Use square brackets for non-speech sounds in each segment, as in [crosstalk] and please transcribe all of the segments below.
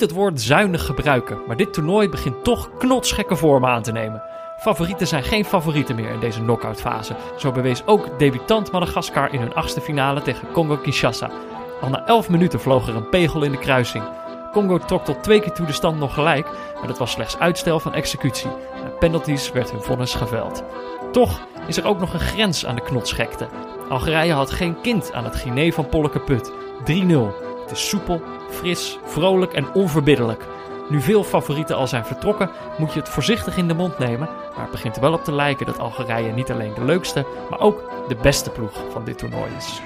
het woord zuinig gebruiken, maar dit toernooi begint toch knotsgekke vormen aan te nemen. Favorieten zijn geen favorieten meer in deze knock fase. Zo bewees ook debutant Madagaskar in hun achtste finale tegen Congo-Kinshasa. Al na 11 minuten vloog er een pegel in de kruising. Congo trok tot twee keer toe de stand nog gelijk, maar dat was slechts uitstel van executie. Na penalties werd hun vonnis geveld. Toch is er ook nog een grens aan de knotsgekte. Algerije had geen kind aan het Guinea van Polleke Put. 3-0. Het is soepel, fris, vrolijk en onverbiddelijk. Nu veel favorieten al zijn vertrokken, moet je het voorzichtig in de mond nemen. Maar het begint er wel op te lijken dat Algerije niet alleen de leukste, maar ook de beste ploeg van dit toernooi is.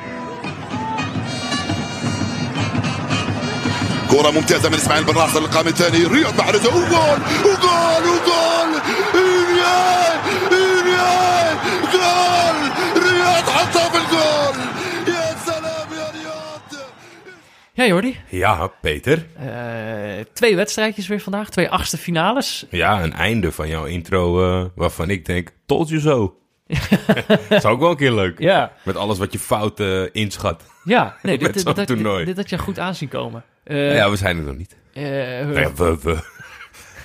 كرة ممتازة من اسماعيل بن راشد للقام الثاني رياض محرز وجول وجول وجول إنياي إنياي جول رياض حطها في الجول ja, Jordi. Ja, Peter. Eh, twee wedstrijdjes weer vandaag. Twee achtste finales. Ja, een einde van jouw intro eh, waarvan ik denk, told you so. is ook wel een keer leuk. Ja. Met alles wat je fout eh, inschat. Ja, [laughs] nee, dit, dit, dit, toernooi. dit had je goed aanzien komen. Eh, ja, we zijn er nog niet. Nou we, we.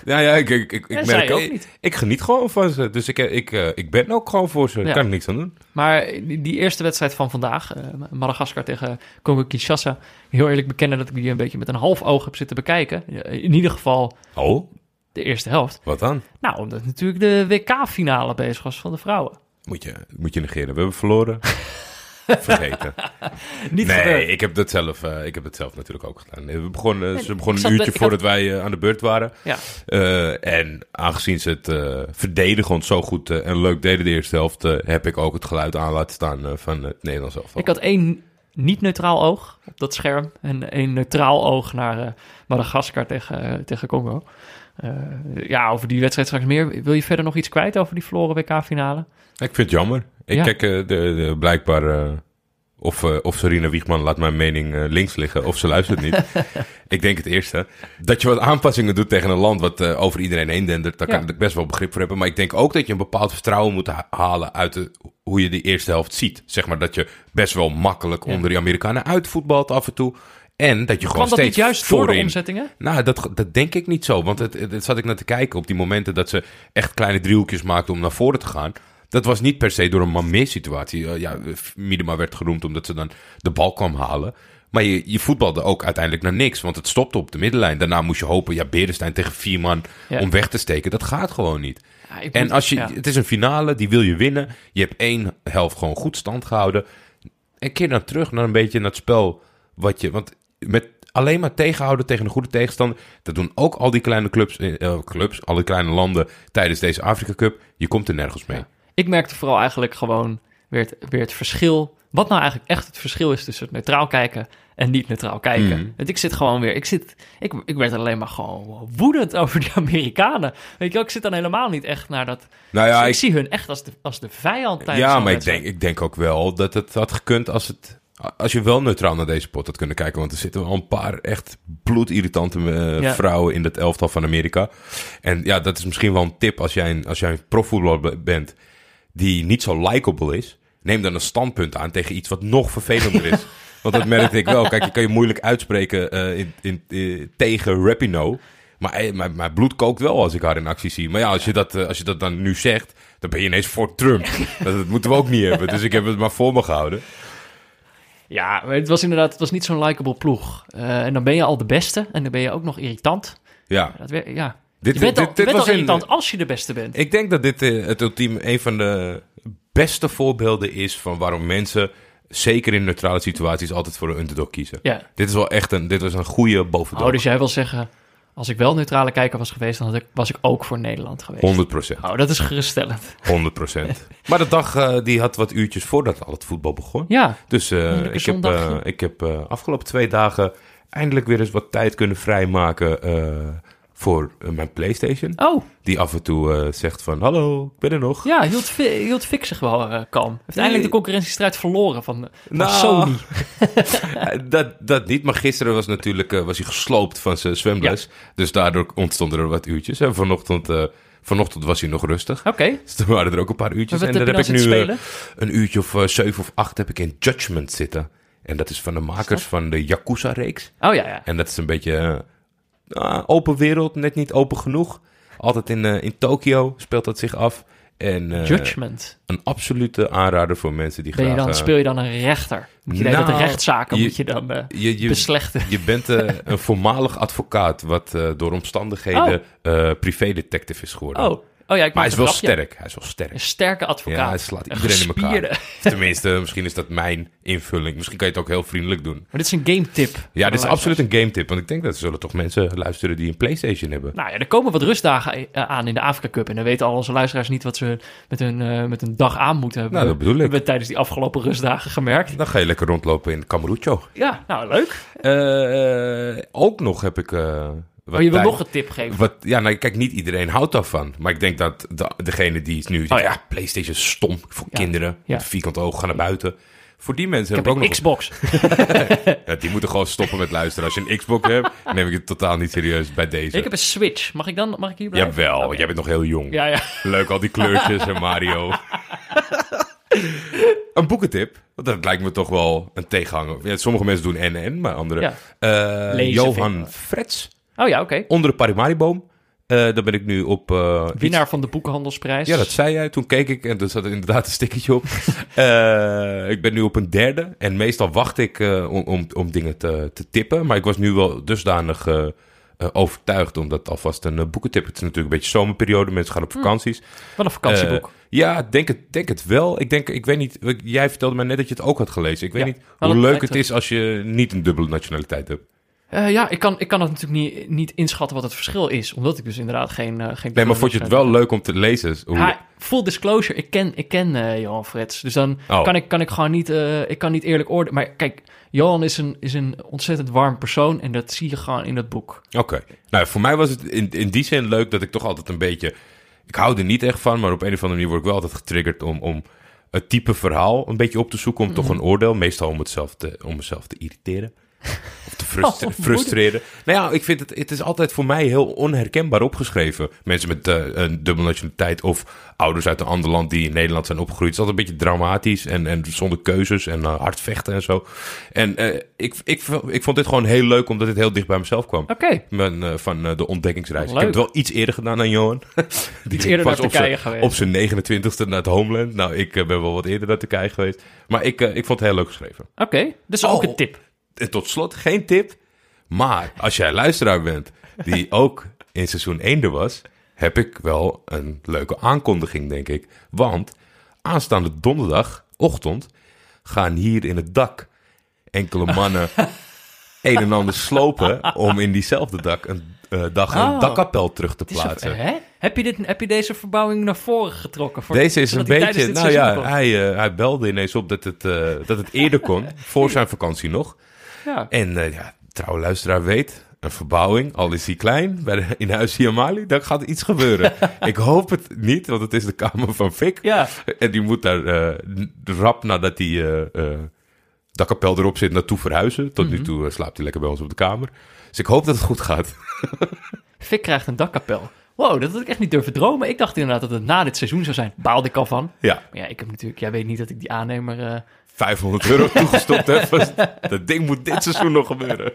Ja, ja, ik, ik, ik, ik merk ook ik, niet. ik geniet gewoon van ze. Dus ik, ik, eh, ik ben ook gewoon voor ze. Daar kan ik niks aan doen. Maar die, eerste wedstrijd van vandaag, eh, Madagaskar tegen Congo-Kinshasa, heel eerlijk bekennen dat ik die een beetje met een half oog heb zitten bekijken. Eh, In ieder geval Oh, de eerste helft. wat dan? Nou, omdat natuurlijk de WK-finale bezig was van de vrouwen. Moet je, moet je negeren. We hebben verloren. [laughs] Vergeten. [laughs] Niet nee, gebeurd. ik heb, dat zelf, eh, ik heb dat zelf natuurlijk ook gedaan. We begonnen, Nee, ze begonnen een uurtje had- voordat wij eh, aan de beurt waren. Ja. Eh, en aangezien ze het verdedigend zo goed en leuk deden de eerste helft, heb ik ook het geluid aan laten staan van het Nederlands elftal. Ik had één niet-neutraal oog op dat scherm en één neutraal oog naar Madagaskar tegen, tegen Congo. Ja, over die wedstrijd straks meer. Wil je verder nog iets kwijt over die verloren WK-finale? Ik vind het jammer. Ik Ja. kijk, de, de, blijkbaar, of, eh, of Serena Wiegman laat mijn mening eh, links liggen, of ze luistert niet. [laughs] ik denk het eerste. Dat je wat aanpassingen doet tegen een land wat eh, over iedereen heen dendert, daar kan Ja. ik best wel begrip voor hebben. Maar ik denk ook dat je een bepaald vertrouwen moet ha- halen uit de, hoe je de eerste helft ziet. Zeg maar dat je best wel makkelijk Ja. onder die Amerikanen uitvoetbalt af en toe. En dat je gewoon Kwam dat steeds niet juist door de omzettingen? Nou, dat, dat denk ik niet zo. Want het, het, het zat ik naar te kijken op die momenten dat ze echt kleine driehoekjes maakten om naar voren te gaan. Dat was niet per se door een man meer situatie. Eh, ja, Miedema werd geroemd omdat ze dan de bal kwam halen. Maar je, je voetbalde ook uiteindelijk naar niks. Want het stopte op de middenlijn. Daarna moest je hopen, ja, Berenstein tegen vier man Ja. om weg te steken. Dat gaat gewoon niet. Ja, En moet- als je, ja. het is een finale, die wil je winnen. Je hebt één helft gewoon goed stand gehouden. En keer dan terug naar een beetje naar het spel. Wat je, want met alleen maar tegenhouden tegen een goede tegenstander. Dat doen ook al die kleine clubs, eh, eh, clubs al die kleine landen tijdens deze Afrika Cup. Je komt er nergens mee. Ik merkte vooral eigenlijk gewoon weer het, weer het verschil. Wat nou eigenlijk echt het verschil is tussen het neutraal kijken en niet neutraal kijken. Mhm. Want ik zit gewoon weer, ik, zit, ik, ik werd alleen maar gewoon woedend [laughs] over die Amerikanen. Weet je wel, ik zit dan helemaal niet echt naar dat. Nou ja, ik, ik, zie hun echt als de, als de vijand tijdens ja maar ik denk, ik denk ook wel dat het had gekund als het... Als je wel neutraal naar deze pot had kunnen kijken. Want er zitten wel een paar echt bloedirritante eh, Ja. vrouwen in dat elftal van Amerika. En ja, dat is misschien wel een tip als jij een, als jij een profvoetballer be- bent die niet zo likable is. Neem dan een standpunt aan tegen iets wat nog vervelender is. [laughs] Want dat merkte ik wel. Kijk, je kan je moeilijk uitspreken eh, in, in, eh, tegen Rapino. Maar eh, mijn, mijn bloed kookt wel als ik haar in actie zie. Maar ja, als je dat, als je dat dan nu zegt, dan ben je ineens voor Trump. [laughs] dat, dat moeten we ook niet hebben. Dus ik heb het maar voor me gehouden. Ja, maar het was inderdaad het was niet zo'n likable ploeg. Eh, en dan ben je al de beste en dan ben je ook nog irritant. Ja, Dat, ja. Dit, Je bent al, dit, was al een- irritant als je de beste bent. Ik denk dat dit eh, het ultieme een van de beste voorbeelden is van waarom mensen, zeker in neutrale situaties, altijd voor een underdog kiezen. Ja. Dit is wel echt een, dit was een goede bovendog. Oh, dus jij wil zeggen, als ik wel neutrale kijker was geweest, dan had ik, was ik ook voor Nederland geweest. 100 procent. Oh, dat is geruststellend. 100 procent. [laughs] maar de dag eh, die had wat uurtjes voordat al het voetbal begon. Ja, Dus eh, ik heb, ik heb afgelopen twee dagen eindelijk weer eens wat tijd kunnen vrijmaken voor eh, mijn PlayStation. oh, Die af en toe eh, zegt van, hallo, ik ben er nog. ja, hield, hield Fik zich wel eh, kalm. Heeft eindelijk de concurrentiestrijd verloren van, van Nou. Sony. [laughs] [laughs] Dat, dat niet, maar gisteren was natuurlijk was hij gesloopt van zijn zwemles. Dus daardoor ontstonden er wat uurtjes. En vanochtend, vanochtend was hij nog rustig. Oké, Dus er waren er ook een paar uurtjes. en daar dan heb ik nu een uurtje of zeven of acht heb ik in Judgment zitten. En dat is van de makers van de Yakuza-reeks. Oh ja, ja. En dat is een beetje... eh, open wereld, net niet open genoeg. Altijd in, eh, in Tokio speelt dat zich af. En eh, Judgment. een absolute aanrader voor mensen die Ben je graag... dan, speel je dan een rechter? Moet je de nou, rechtszaken je- moet je dan eh, je, je, beslechten? je bent [laughs] een voormalig advocaat, wat door omstandigheden eh privédetective is geworden. Oh. Oh ja, ik maar hij is een wel grapje. sterk. Hij is wel sterk. Een sterke advocaat. Ja, hij slaat Een iedereen in elkaar. Tenminste, misschien is dat mijn invulling. Misschien kan je het ook heel vriendelijk doen. Maar dit is een game tip. Ja, dit is absoluut een game tip. Want ik denk dat er zullen toch mensen luisteren die een PlayStation hebben. Nou ja, er komen wat rustdagen eh, aan in de Afrika Cup. En dan weten al onze luisteraars niet wat ze met hun, eh, met hun dag aan moeten hebben. Nou, dat bedoel ik. hebben we tijdens die afgelopen rustdagen gemerkt. Dan ga je lekker rondlopen in Camarucho. Ja, nou leuk. Eh, ook nog heb ik... Maar je wil nog een tip geven. Wat, ja, nou, kijk, niet iedereen houdt daarvan. Maar ik denk dat de, degene die nu zegt, Oh, ja. ja. PlayStation is stom voor Ja. kinderen. Ja. Vierkant oog, gaan naar buiten. Voor die mensen Ik heb ik ook een. Xbox. [laughs] Ja, die moeten gewoon stoppen met luisteren. Als je een Xbox hebt, neem ik het totaal niet serieus bij deze. ik heb een Switch. Mag ik dan mag ik hier blijven? Jawel, Oké. jij bent nog heel jong. Ja, ja. Leuk, al die kleurtjes en Mario. [laughs] een boekentip. Want dat lijkt me toch wel een tegenhanger. Ja, sommige mensen doen en-en, maar andere... Ja. Eh, Johan wel. Frets, Oh ja, oké. onder de Parimariboom. Eh daar ben ik nu op... eh, iets- Winnaar van de boekenhandelsprijs. Ja, dat zei jij. Toen keek ik en er zat inderdaad een stickertje op. [laughs] Eh, ik ben nu op een derde. En meestal wacht ik om, om, om dingen te, te tippen. Maar ik was nu wel dusdanig overtuigd. Omdat alvast een boekentip. Het is natuurlijk een beetje zomerperiode. Mensen gaan op vakanties. Wat een vakantieboek. Ja, denk het, denk het wel. Ik denk, ik weet niet. Jij vertelde mij net dat je het ook had gelezen. Ik weet Ja. niet hoe leuk het. is als je niet een dubbele nationaliteit hebt. Eh, ja, ik kan, ik kan het natuurlijk niet, niet inschatten wat het verschil is. Omdat ik dus inderdaad geen... eh, geen Nee, maar vond je het wel leuk om te lezen? Hoe, Ja, full disclosure, ik ken, ik ken eh, Johan Frets. Dus dan Oh. kan, ik, kan ik gewoon niet, eh, ik kan niet eerlijk oordelen. Maar kijk, Johan is een, is een ontzettend warm persoon. En dat zie je gewoon in het boek. Oké. Nou, voor mij was het in, in die zin leuk dat ik toch altijd een beetje... Ik hou er niet echt van, maar op een of andere manier word ik wel altijd getriggerd om, om het type verhaal een beetje op te zoeken. Om Mhm. toch een oordeel, meestal om, het zelf te, om mezelf te irriteren. Of te frustre- [laughs] Oh, frustreren. Nou ja, ik vind het, het is altijd voor mij heel onherkenbaar opgeschreven. Mensen met eh, een dubbele nationaliteit of ouders uit een ander land die in Nederland zijn opgegroeid. Het is altijd een beetje dramatisch en, en zonder keuzes en eh, hard vechten en zo. En eh, ik, ik, ik vond dit gewoon heel leuk omdat het heel dicht bij mezelf kwam. Oké, eh, van de ontdekkingsreis. Ik heb het wel iets eerder gedaan dan Johan. [laughs] Die iets eerder naar Turkije geweest. Op zijn 29ste naar het Homeland. Nou, ik ben wel wat eerder naar Turkije geweest. Maar ik, ik vond het heel leuk geschreven. Oké, dus ook Oh. een tip. En tot slot, geen tip. Maar als jij luisteraar bent die [laughs] ook in seizoen 1 er was... heb ik wel een leuke aankondiging, denk ik. Want aanstaande donderdagochtend gaan hier in het dak enkele mannen [laughs] een en ander slopen... om in diezelfde dak een eh, dag een Oh. dakkapel terug te een- plaatsen. hè? Heb, je dit, heb je deze verbouwing naar voren getrokken? Voor, Deze is een beetje... Nou ja, hij, eh, hij belde ineens op dat het, eh, dat het eerder [laughs] kon. voor zijn vakantie nog. Ja. En eh, ja, trouwe luisteraar weet, een verbouwing, al is die klein, bij de, in huis Siamali, dan gaat iets gebeuren. [laughs] ik hoop het niet, want het is de kamer van Fik. ja, En die moet daar eh, rap nadat die dakkapel erop zit naartoe verhuizen. Tot Mhm. nu toe eh, slaapt hij lekker bij ons op de kamer. Dus ik hoop dat het goed gaat. [laughs] Fik krijgt een dakkapel. Wow, dat had ik echt niet durven dromen. Ik dacht inderdaad dat het na dit seizoen zou zijn. Baalde ik al van. Ja, Maar ja, ik heb natuurlijk... Jij weet niet dat ik die aannemer... eh, 500 euro toegestopt heb. [laughs] Dat ding moet dit seizoen nog gebeuren.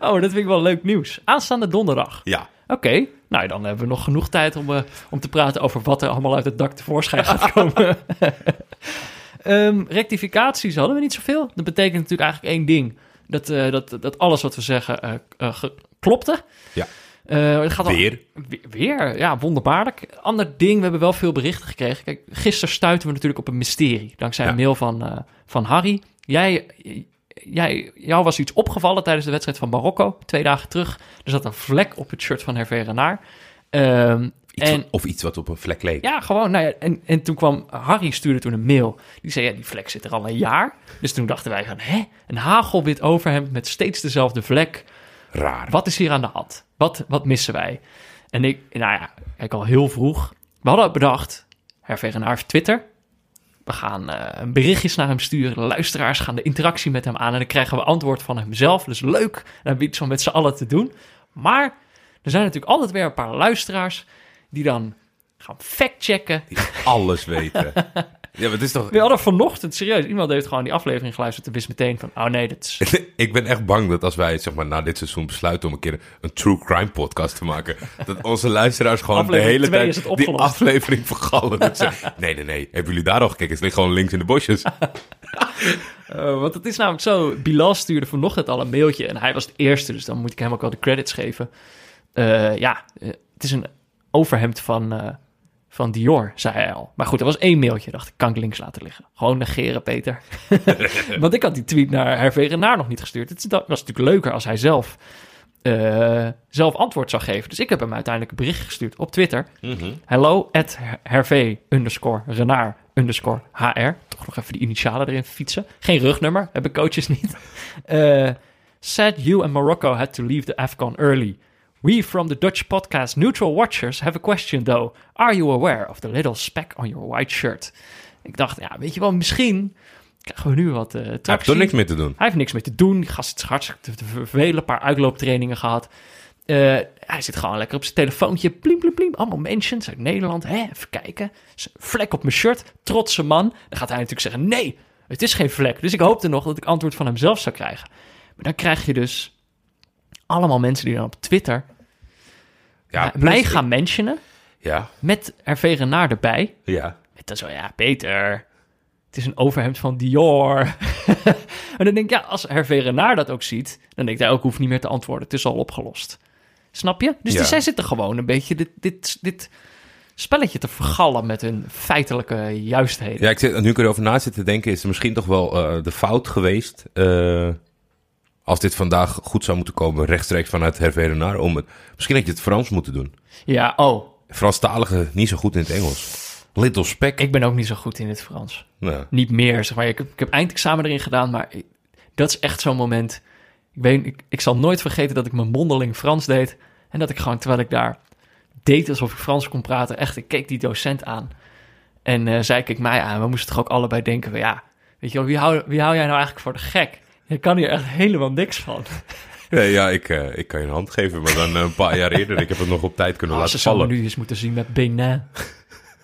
Oh, dat vind ik wel leuk nieuws. Aanstaande donderdag. Ja, Oké, nou dan hebben we nog genoeg tijd om, eh, om te praten over wat er allemaal uit het dak tevoorschijn gaat [laughs] komen. [laughs] Ehm, rectificaties hadden we niet zoveel. Dat betekent natuurlijk eigenlijk één ding. Dat, eh, dat, dat alles wat we zeggen eh, klopte. Ja. Eh, het gaat al- weer. We- Weer, ja, wonderbaarlijk. Ander ding, we hebben wel veel berichten gekregen. Kijk, gisteren stuiten we natuurlijk op een mysterie. Dankzij een mail van, eh, van Harry. Jij, jij, jou was iets opgevallen tijdens de wedstrijd van Marokko, twee dagen terug. Er zat een vlek op het shirt van Hervé Renard. Ehm, Iets en wat- of iets wat op een vlek leek. ja, gewoon, nou ja, en, en toen kwam Harry stuurde toen een mail. Die zei, ja, die vlek zit er al een jaar. Dus toen dachten wij van, hè, een hagelwit overhemd met steeds dezelfde vlek. Raar. Wat is hier aan de hand? Wat, wat missen wij? En ik, nou ja, kijk al heel vroeg. We hadden bedacht, Hervé Renard heeft Twitter. We gaan eh, berichtjes naar hem sturen. De luisteraars gaan de interactie met hem aan. En dan krijgen we antwoord van hemzelf. Dus leuk. Dan hebben we iets om met z'n allen te doen. Maar er zijn natuurlijk altijd weer een paar luisteraars... die dan gaan factchecken. Die alles weten. [laughs] ja, maar het is toch... We hadden vanochtend, serieus, iemand heeft gewoon die aflevering geluisterd en wist meteen van, oh nee, dat is... [laughs] ik ben echt bang dat als wij zeg maar, na dit seizoen besluiten om een keer een true crime podcast te maken, dat onze luisteraars gewoon Aflevering de hele tijd die aflevering vergallen. Dat ze, [laughs] nee, nee, nee. Hebben jullie daar al gekeken? Het ligt gewoon links in de bosjes. Eh, want het is namelijk zo, Bilal stuurde vanochtend al een mailtje en hij was het eerste, dus dan moet ik hem ook wel de credits geven. Eh, ja, eh, het is een overhemd van, van Dior, zei hij al. Maar goed, er was één mailtje, dacht ik, kan ik links laten liggen. Gewoon negeren, Peter. [laughs] want ik had die tweet naar Hervé Renard nog niet gestuurd. Het was natuurlijk leuker als hij zelf, eh, zelf antwoord zou geven. Dus ik heb hem uiteindelijk een bericht gestuurd op Twitter. Hello, at Hervé underscore Renard underscore HR. Toch nog even die initialen erin fietsen. Geen rugnummer, hebben coaches niet. [laughs] Eh said you and Morocco had to leave the AFCON early. We from the Dutch podcast Neutral Watchers have a question though. Are you aware of the little speck on your white shirt? Ik dacht, ja, weet je wel, misschien krijgen we nu wat uh, Hij heeft niks meer te doen. hij heeft niks meer te doen. Die gast is hartstikke te, te vervelen. Een paar uitlooptrainingen gehad. Eh, hij zit gewoon lekker op zijn telefoontje. Plim, plim, plim. Allemaal mentions uit Nederland. Hè, even kijken. Vlek op mijn shirt. Trotse man. Dan gaat hij natuurlijk zeggen: nee, het is geen vlek. Dus ik hoopte nog dat ik antwoord van hem zelf zou krijgen. Maar dan krijg je dus allemaal mensen die dan op Twitter Ja, mij plus- gaan mentionen. Ja, Met Hervé Renard erbij. ja. Met dan zo, ja, Peter, het is een overhemd van Dior. [laughs] en dan denk ik, ja, als Hervé Renard dat ook ziet, dan denkt hij ook, hoeft niet meer te antwoorden. Het is al opgelost. Snap je? Dus Ja. die, zij zitten gewoon een beetje dit, dit, dit spelletje te vergallen met hun feitelijke juistheden. Ja, ik zit, nu ik erover na zit te denken, is het misschien toch wel eh, de fout geweest. eh, als dit vandaag goed zou moeten komen, rechtstreeks vanuit Hervé. Om het, misschien had je het Frans moeten doen. Ja, oh, Franstaligen niet zo goed in het Engels. Little Speck. ik ben ook niet zo goed in het Frans. Nou, Niet meer, zeg maar. Ik heb, ik heb eindexamen erin gedaan, maar ik- dat is echt zo'n moment. Ik, weet, ik, ik zal nooit vergeten dat ik mijn mondeling Frans deed. En dat ik gewoon, terwijl ik daar deed alsof ik Frans kon praten, echt, ik keek die docent aan. En eh, zij keek mij aan. We moesten toch ook allebei denken, van, ja, weet je wel, wie hou, wie hou jij nou eigenlijk voor de gek? Je kan hier echt helemaal niks van. Nee, ja, ik, eh, ik kan je een hand geven, maar dan eh, een paar jaar eerder. Ik heb het nog op tijd kunnen Oh, laten vallen. nu eens moeten zien met Benin.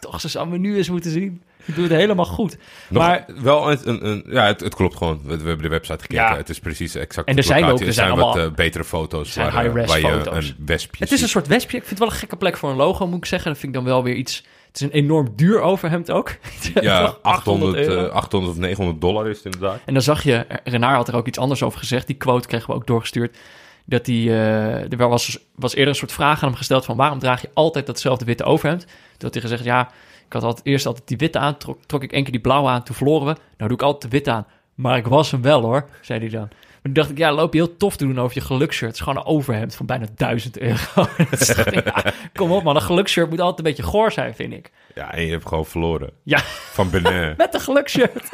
Toch, ze zou me nu eens moeten zien. Ik doe het helemaal goed. Nog maar wel een, een, een- ja, het, het klopt gewoon. We, we hebben de website gekeken. Ja. Het is precies exact. En er zijn locatie. ook- er er zijn wat allemaal- eh, betere foto's zijn waar, waar je foto's. een wespje Het is een soort wespje. Ik vind het wel een gekke plek voor een logo, moet ik zeggen. Dat vind ik dan wel weer iets... Het is een enorm duur overhemd ook. [laughs] Ja, Toch 800, euro. eh, 800 of 900 dollar is het inderdaad. En dan zag je, Renard had er ook iets anders over gezegd. Die quote kregen we ook doorgestuurd. Dat die, eh, er was, was eerder een soort vraag aan hem gesteld van... waarom draag je altijd datzelfde witte overhemd? Toen had hij gezegd, ja, ik had altijd, eerst altijd die witte aan. Trok, trok ik één keer die blauwe aan, toen verloren we. Nou doe ik altijd de witte aan. Maar ik was hem wel hoor, zei hij dan. Toen dacht ik, ja, loop je heel tof te doen over je gelukshirt. Het is gewoon een overhemd van bijna 1000 euro. [laughs] Ja, kom op man, een gelukshirt moet altijd een beetje goor zijn, vind ik. Ja, en je hebt gewoon verloren. Ja, Van Benin. [laughs] met een gelukshirt.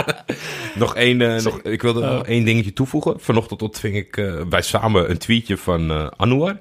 [laughs] nog één, eh, nog, ik wilde Oh. nog één dingetje toevoegen. Vanochtend ontving ik eh, wij samen een tweetje van eh Anouar.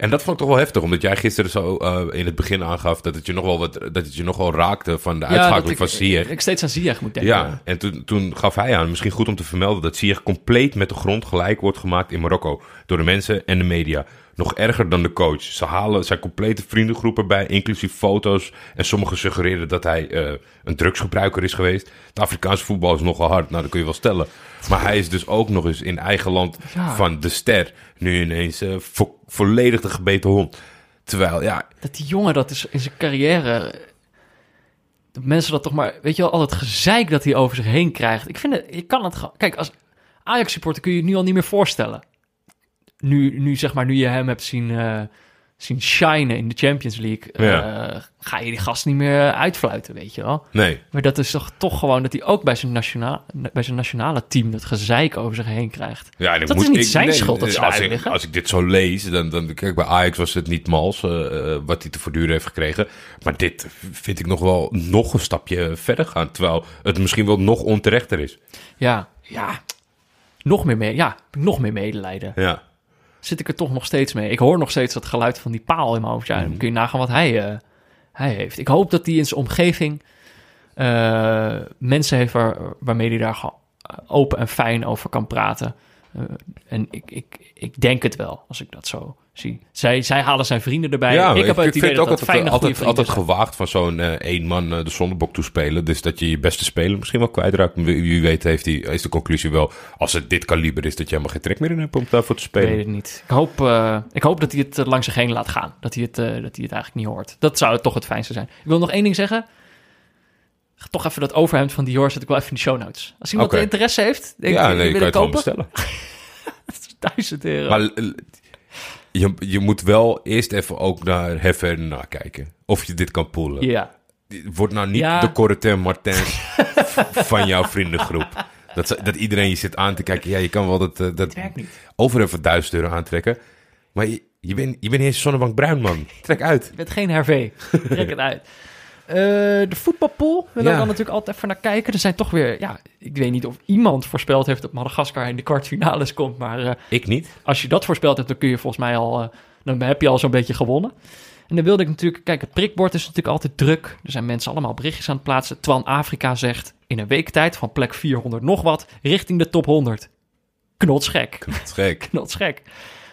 En dat vond ik toch wel heftig, omdat jij gisteren zo eh, in het begin aangaf dat het je nog wel, wat, dat het je nog wel raakte van de Ja, uitschakeling ik, van Ziyech. ik steeds aan Ziyech moet denken. Ja, en toen, toen gaf hij aan, misschien goed om te vermelden, dat Ziyech compleet met de grond gelijk wordt gemaakt in Marokko. Door de mensen en de media. Nog erger dan de coach. Ze halen zijn complete vriendengroepen bij, inclusief foto's. En sommigen suggereren dat hij eh, een drugsgebruiker is geweest. Het Afrikaanse voetbal is nogal hard, nou dat kun je wel stellen. Maar hij is dus ook nog eens in eigen land Ja. van de ster. Nu ineens vo- volledig de gebeten hond. Terwijl, ja, Dat die jongen dat is in zijn carrière... Dat mensen dat toch maar... Weet je wel, al het gezeik dat hij over zich heen krijgt. Ik vind het... Je kan het gewoon... Kijk, als Ajax-supporter kun je het nu al niet meer voorstellen. Nu, nu zeg maar, nu je hem hebt zien, eh, zien shinen in de Champions League... eh, ga je die gast niet meer uitfluiten, weet je wel. nee. Maar dat is toch, toch gewoon dat hij ook bij zijn, nationaal, bij zijn nationale team... dat gezeik over zich heen krijgt. Ja, Dat moet, is niet ik- zijn schuld dat ze als ik, als ik dit zo lees, dan, dan kijk bij Ajax was het niet mals eh, wat hij te verduren heeft gekregen. Maar dit vind ik nog wel nog een stapje verder gaan. Terwijl het misschien wel nog onterechter is. Ja, ja. Nog meer mee, ja, nog meer medelijden. Ja. Zit ik er toch nog steeds mee. Ik hoor nog steeds dat geluid van die paal in mijn hoofd. Ja, Mhm. dan kun je nagaan wat hij, eh, hij heeft. Ik hoop dat hij in zijn omgeving eh, mensen heeft waar, waarmee hij daar open en fijn over kan praten. Eh, en ik, ik, ik denk het wel, als ik dat zo zie. Zij, zij halen zijn vrienden erbij. Ja, ik heb het idee vind dat ook dat altijd, altijd gewaagd van zo'n eh, één man eh, de zondebok toespelen. Dus dat je je beste speler misschien wel kwijtraakt. Wie, wie weet heeft die, is de conclusie wel, als het dit kaliber is, dat je helemaal geen trek meer in hebt om daarvoor te Ik spelen. weet het niet. Ik hoop, ik hoop dat hij het langs zich heen laat gaan. Dat hij, het, dat hij het eigenlijk niet hoort. Dat zou toch het fijnste zijn. Ik wil nog één ding zeggen. Toch even dat overhemd van Dior zet ik wel even in de show notes. Als iemand interesse heeft, denk ja, ik, nee, je wil ik kopen. bestellen. [laughs] Duizend euro. Maar eh, je, je moet wel eerst even ook naar Heffen nakijken. Of je dit kan poelen. ja. Word nou niet Ja. de Corentin Martens van jouw vriendengroep. [laughs] Dat, ze- dat iedereen je zit aan te kijken. Ja, je kan wel dat, eh, dat over even duizend euro aantrekken. Maar je, je bent je bent eens Zonnebank Bruin, man. Trek uit. Je bent geen Hervé. Trek het [laughs] uit. Eh, de voetbalpool wil Ja. dan natuurlijk altijd even naar kijken. Er zijn toch weer, ja, ik weet niet of iemand voorspeld heeft dat Madagaskar in de kwartfinales komt. Maar eh, Ik niet. als je dat voorspeld hebt, dan kun je volgens mij al, eh, dan heb je al zo'n beetje gewonnen. En dan wilde ik natuurlijk, kijk, het prikbord is natuurlijk altijd druk. Er zijn mensen allemaal berichtjes aan het plaatsen. Twan Afrika zegt in een week tijd van plek 400 nog wat richting de top 100. Knotsgek. Dat is gek. Knotsgek.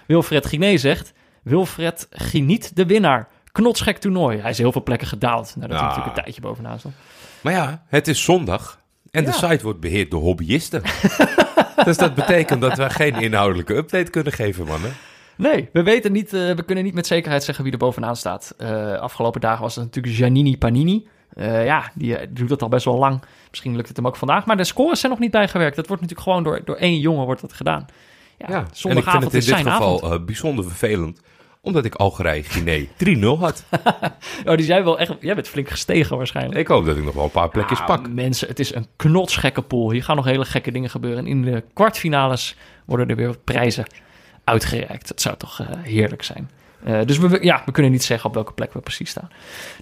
Wilfred Giné zegt... Wilfred geniet de winnaar. Knotsgek toernooi. Hij is heel veel plekken gedaald. Nadat hij natuurlijk een tijdje bovenaan stond. Maar ja, het is zondag. En de site wordt beheerd door hobbyisten. [laughs] dus dat betekent dat wij geen inhoudelijke update kunnen geven, mannen. Nee, we weten niet... eh, we kunnen niet met zekerheid zeggen wie er bovenaan staat. Eh, afgelopen dagen was het natuurlijk Giannini Panini. Eh, ja, die, doet dat al best wel lang. Misschien lukt het hem ook vandaag. Maar de scores zijn nog niet bijgewerkt. Dat wordt natuurlijk gewoon door, door één jongen wordt dat gedaan. Ja, Ja, en ik vind het in dit geval bijzonder vervelend. Omdat ik Algerije-Guinea 3-0 had. [laughs] Oh, die zijn wel echt... Jij bent flink gestegen waarschijnlijk. Ik hoop dat ik nog wel een paar plekjes Ah, pak. Mensen, het is een knotsgekke pool. Hier gaan nog hele gekke dingen gebeuren. En in de kwartfinales worden er weer wat prijzen uitgereikt. Dat zou toch eh, heerlijk zijn. Eh, dus we, ja, we kunnen niet zeggen op welke plek we precies staan.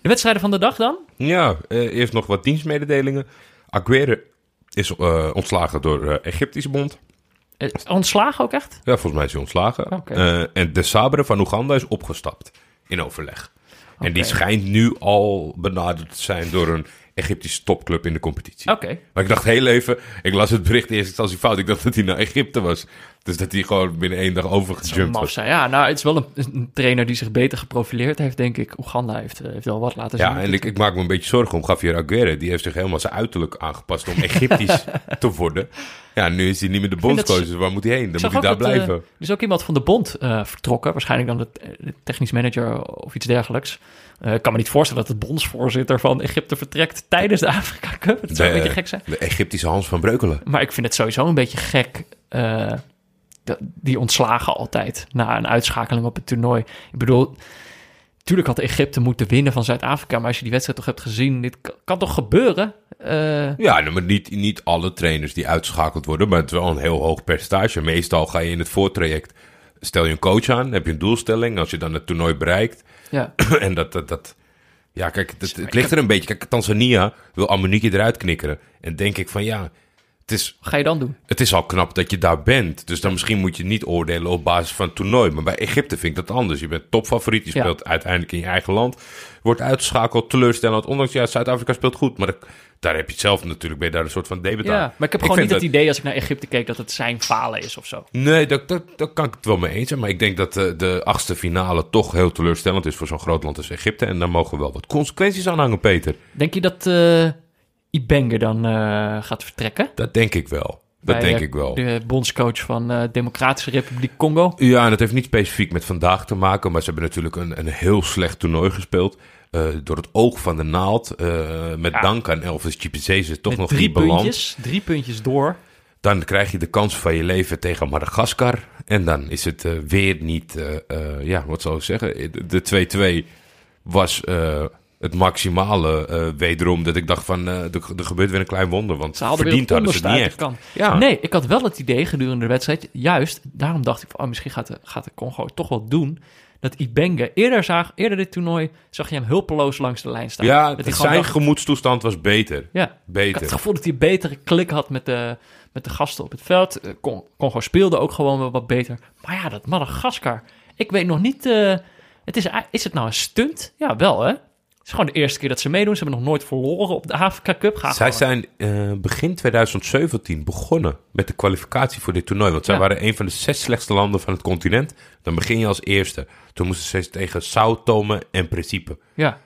De wedstrijden van de dag dan? Ja, eh, eerst nog wat dienstmededelingen. Aguero is ontslagen door Egyptische bond. Eh, ontslagen ook echt? Ja, volgens mij is hij ontslagen. Eh, en de Sabre van Oeganda is opgestapt in overleg. En die schijnt nu al benaderd te zijn door een Egyptische topclub in de competitie. Oké. Maar ik dacht heel even, ik las het bericht eerst instantie fout. Ik dacht dat hij naar Egypte was. Dus dat hij gewoon binnen één dag overgejumpt was. zijn. Ja, nou, het is wel een, een trainer die zich beter geprofileerd heeft, denk ik. Oeganda heeft, eh, heeft wel wat laten zien. Ja, en ik, ik maak me een beetje zorgen om Javier Aguirre. Die heeft zich helemaal zijn uiterlijk aangepast om Egyptisch [laughs] te worden. Ja, nu is hij niet meer de bondscoach. Dus waar moet hij heen? Dan moet hij daar dat, eh, blijven. Er is ook iemand van de bond eh, vertrokken. Waarschijnlijk dan de, de technisch manager of iets dergelijks. Ik kan me niet voorstellen dat de bondsvoorzitter van Egypte vertrekt tijdens de Afrika Cup. Dat zou een De- beetje gek zijn. De Egyptische Hans van Breukelen. Maar ik vind het sowieso een beetje gek. Die ontslagen altijd na een uitschakeling op het toernooi. Ik bedoel, natuurlijk had Egypte moeten winnen van Zuid-Afrika. Maar als je die wedstrijd toch hebt gezien, dit kan, toch gebeuren? Eh, Ja, nou, maar niet, niet alle trainers die uitgeschakeld worden, maar het is wel een heel hoog percentage. Meestal ga je in het voortraject, stel je een coach aan, heb je een doelstelling. Als je dan het toernooi bereikt, ja. [clears throat] en dat, dat, dat ja, kijk, het, het ligt er een beetje. Kijk, Tanzania wil Amunieke eruit knikkeren. En denk ik van, ja, het is, Wat ga je dan doen? het is al knap dat je daar bent. Dus dan misschien moet je niet oordelen op basis van het toernooi. Maar bij Egypte vind ik dat anders. Je bent topfavoriet, je Ja. speelt uiteindelijk in je eigen land. Wordt uitgeschakeld, teleurstellend. Ondanks, ja, Zuid-Afrika speelt goed. Maar dat- daar heb je het zelf natuurlijk, ben je daar een soort van debutant. Ja, maar ik heb gewoon niet het idee als ik naar Egypte keek dat het zijn falen is of zo. Nee, daar dat, dat kan ik het wel mee eens zijn. Maar ik denk dat de, de achtste finale toch heel teleurstellend is voor zo'n groot land als Egypte. En daar mogen wel wat consequenties aan hangen, Peter. Denk je dat eh Ibenge dan eh, gaat vertrekken? Dat denk ik wel. Dat Bij, denk eh, ik wel. De bondscoach van eh Democratische Republiek Congo. Ja, en dat heeft niet specifiek met vandaag te maken. Maar ze hebben natuurlijk een, een heel slecht toernooi gespeeld. Door het oog van de naald. met Ja. dank aan Elvis Chipizese toch Met nog drie beland. puntjes, drie puntjes door. Dan krijg je de kans van je leven tegen Madagaskar. En dan is het weer niet, ja, wat zou ik zeggen? De 2-2 was het maximale eh, wederom. Dat ik dacht van, eh, er, er gebeurt weer een klein wonder. Want Ze hadden verdiend hadden ze het niet echt. Ja. Nee, ik had wel het idee gedurende de wedstrijd, juist, daarom dacht ik van, oh, misschien gaat de, gaat de Congo toch wel doen. Dat Ibenge, eerder, zag, eerder dit toernooi, zag je hem hulpeloos langs de lijn staan. Ja, dat zijn dacht- gemoedstoestand was beter. ja, ik had Beter. het gevoel dat hij een betere klik had met de, met de gasten op het veld. Eh, Con- Congo speelde ook gewoon wel wat beter. Maar ja, dat Madagaskar, ik weet nog niet, het is, is het nou een stunt? Ja, wel hè? Het is gewoon de eerste keer dat ze meedoen. Ze hebben nog nooit verloren op de Afrika Cup. Gaan Zij gewoon- zijn eh, begin 2017 begonnen met de kwalificatie voor dit toernooi. Want zij Ja. waren een van de zes slechtste landen van het continent. Dan begin je als eerste. Toen moesten ze tegen Sao Tome en Principe. Ja.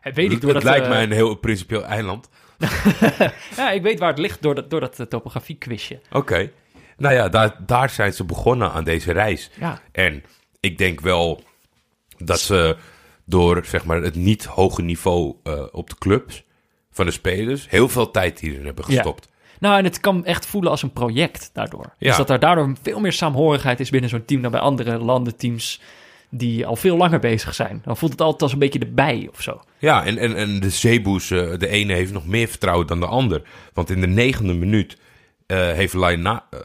En weet ik dat, lijkt eh, mij een heel principieel eiland. [laughs] Ja, ik weet waar het ligt door dat, door dat eh, topografie-quizje. Oké. Nou ja, daar, daar zijn ze begonnen aan deze reis. Ja. En ik denk wel dat ze door zeg maar, het niet hoge niveau eh, op de clubs van de spelers heel veel tijd hierin hebben Ja. gestopt. Nou, en het kan echt voelen als een project daardoor. Ja. Dus dat er daardoor veel meer saamhorigheid is binnen zo'n team dan bij andere landenteams die al veel langer bezig zijn. Dan voelt het altijd als een beetje erbij of zo. Ja, en, en, en de Zeeboes, eh, de ene heeft nog meer vertrouwen dan de ander. Want in de negende minuut eh, heeft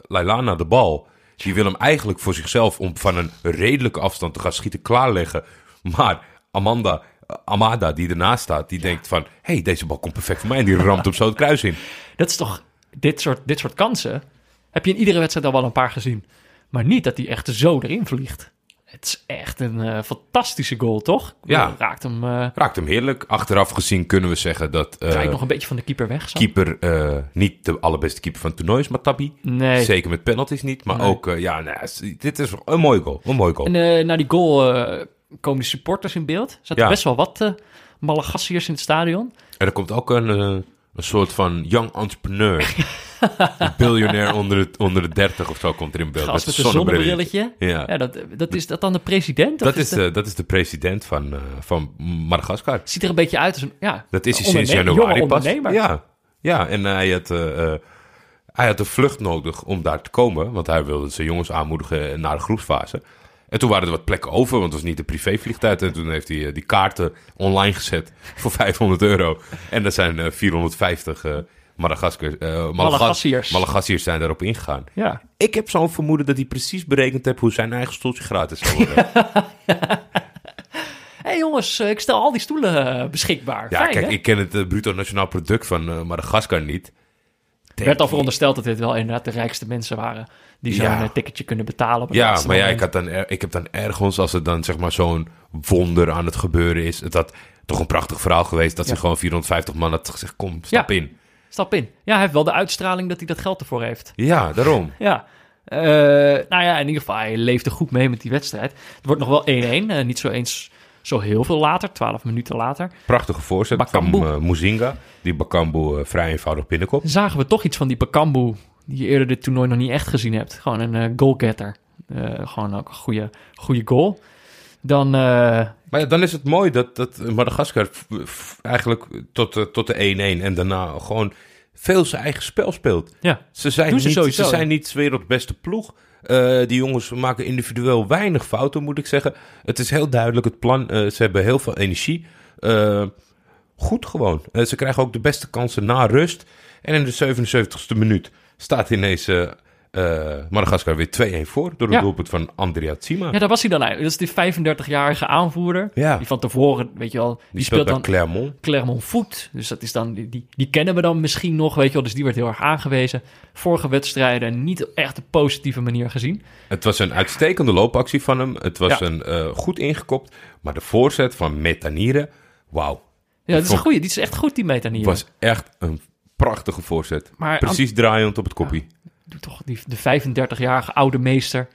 Lailana de bal. Die wil hem eigenlijk voor zichzelf om van een redelijke afstand te gaan schieten klaarleggen. Maar Amanda, eh, Amada, die ernaast staat, die denkt van... Hé, hey, deze bal komt perfect voor mij. En die ramt hem zo het kruis in. [laughs] Dat is toch, dit soort, dit soort kansen heb je in iedere wedstrijd al wel een paar gezien. Maar niet dat die echt zo erin vliegt. Het is echt een eh, fantastische goal, toch? Ja. Raakt hem, eh Raakt hem heerlijk. Achteraf gezien kunnen we zeggen dat eh, draait nog een beetje van de keeper weg. Zo. keeper niet de allerbeste keeper van het toernooi is, Matabi. Nee. Zeker met penalties niet. Maar Nee. ook, ja, nou, dit is een mooi goal. Een mooi goal. En na die goal komen de supporters in beeld. Er zaten Ja. best wel wat uh, Malagassiërs in het stadion. En er komt ook een, eh, een soort van young entrepreneur. [laughs] een biljonair onder, het, onder de 30 of zo komt er in beeld. Gast met een een zonnebrilletje. Ja. Ja, dat, dat is dat dan de president? Dat Of is, de- de, dat is de president van, eh, van Madagaskar. ziet er een beetje uit als een ja, Dat is hij sinds januari pas. Ja, ja en hij had, eh, eh, hij had een vlucht nodig om daar te komen. Want hij wilde zijn jongens aanmoedigen naar de groepsfase. En toen waren er wat plekken over, want het was niet een privévliegtuig. En toen heeft hij eh, die kaarten online gezet [laughs] voor 500 euro. En er zijn eh, 450 eh Madagaskar, eh, Malagas- Malagassiërs. Malagassiërs zijn daarop ingegaan. Ja. Ik heb zo'n vermoeden dat hij precies berekend heeft hoe zijn eigen stoeltje gratis zou worden. [laughs] Hé hey jongens, eh, ik stel al die stoelen eh, beschikbaar. Ja, Fijn, kijk, hè? ik ken het bruto nationaal product van Madagaskar niet. Er werd al verondersteld dat dit wel inderdaad de rijkste mensen waren... die zo'n Ja. eh, ticketje kunnen betalen op Ja, maar ja, ik, had dan, ik heb dan ergens, als er dan zeg maar zo'n wonder aan het gebeuren is, het had toch een prachtig verhaal geweest dat Ja. ze gewoon 450 man had gezegd, kom, stap Ja. in. Stap in. Ja, hij heeft wel de uitstraling dat hij dat geld ervoor heeft. Ja, daarom. [laughs] Ja. Eh, nou ja, in ieder geval, hij leefde goed mee met die wedstrijd. Het wordt nog wel 1-1. eh, niet zo eens zo heel veel later, 12 minuten later. Prachtige voorzet Bakambu. van uh, Muzinga, die Bakambu eh, vrij eenvoudig binnenkomt. Zagen we toch iets van die Bakambu, die je eerder dit toernooi nog niet echt gezien hebt. Gewoon een eh, goalgetter. Eh, gewoon ook een goede, goede goal. Dan, Maar ja, dan is het mooi dat, dat Madagaskar eigenlijk tot, de- tot de 1-1 en daarna gewoon veel zijn eigen spel speelt. ja, Ze zijn, Doen ze niet, sowieso. ze zijn niet wereldbeste ploeg. Die jongens maken individueel weinig fouten, moet ik zeggen. Het is heel duidelijk het plan. Ze hebben heel veel energie. Goed gewoon. Eh, ze krijgen ook de beste kansen na rust. En in de 77ste minuut staat ineens eh, Madagaskar weer 2-1 voor. Door het Ja. doelpunt van Andrea Tsima. ja, daar was hij dan uit. Dat is die 35-jarige aanvoerder. Ja. Die van tevoren, weet je wel, die, die speelt dan Clermont. Clermont Foot. Dus dat is dan, die, die, kennen we dan misschien nog, weet je wel. Dus die werd heel erg aangewezen. Vorige wedstrijden niet echt op positieve manier gezien. Het was een uitstekende loopactie van hem. Het was Ja. een goed ingekopt. Maar de voorzet van Metanire, wauw. Ja, dat is een goeie. Die is echt goed, die metanier. was echt een prachtige voorzet. Maar Precies draaiend op het koppie. Doe toch die, de 35-jarige oude meester.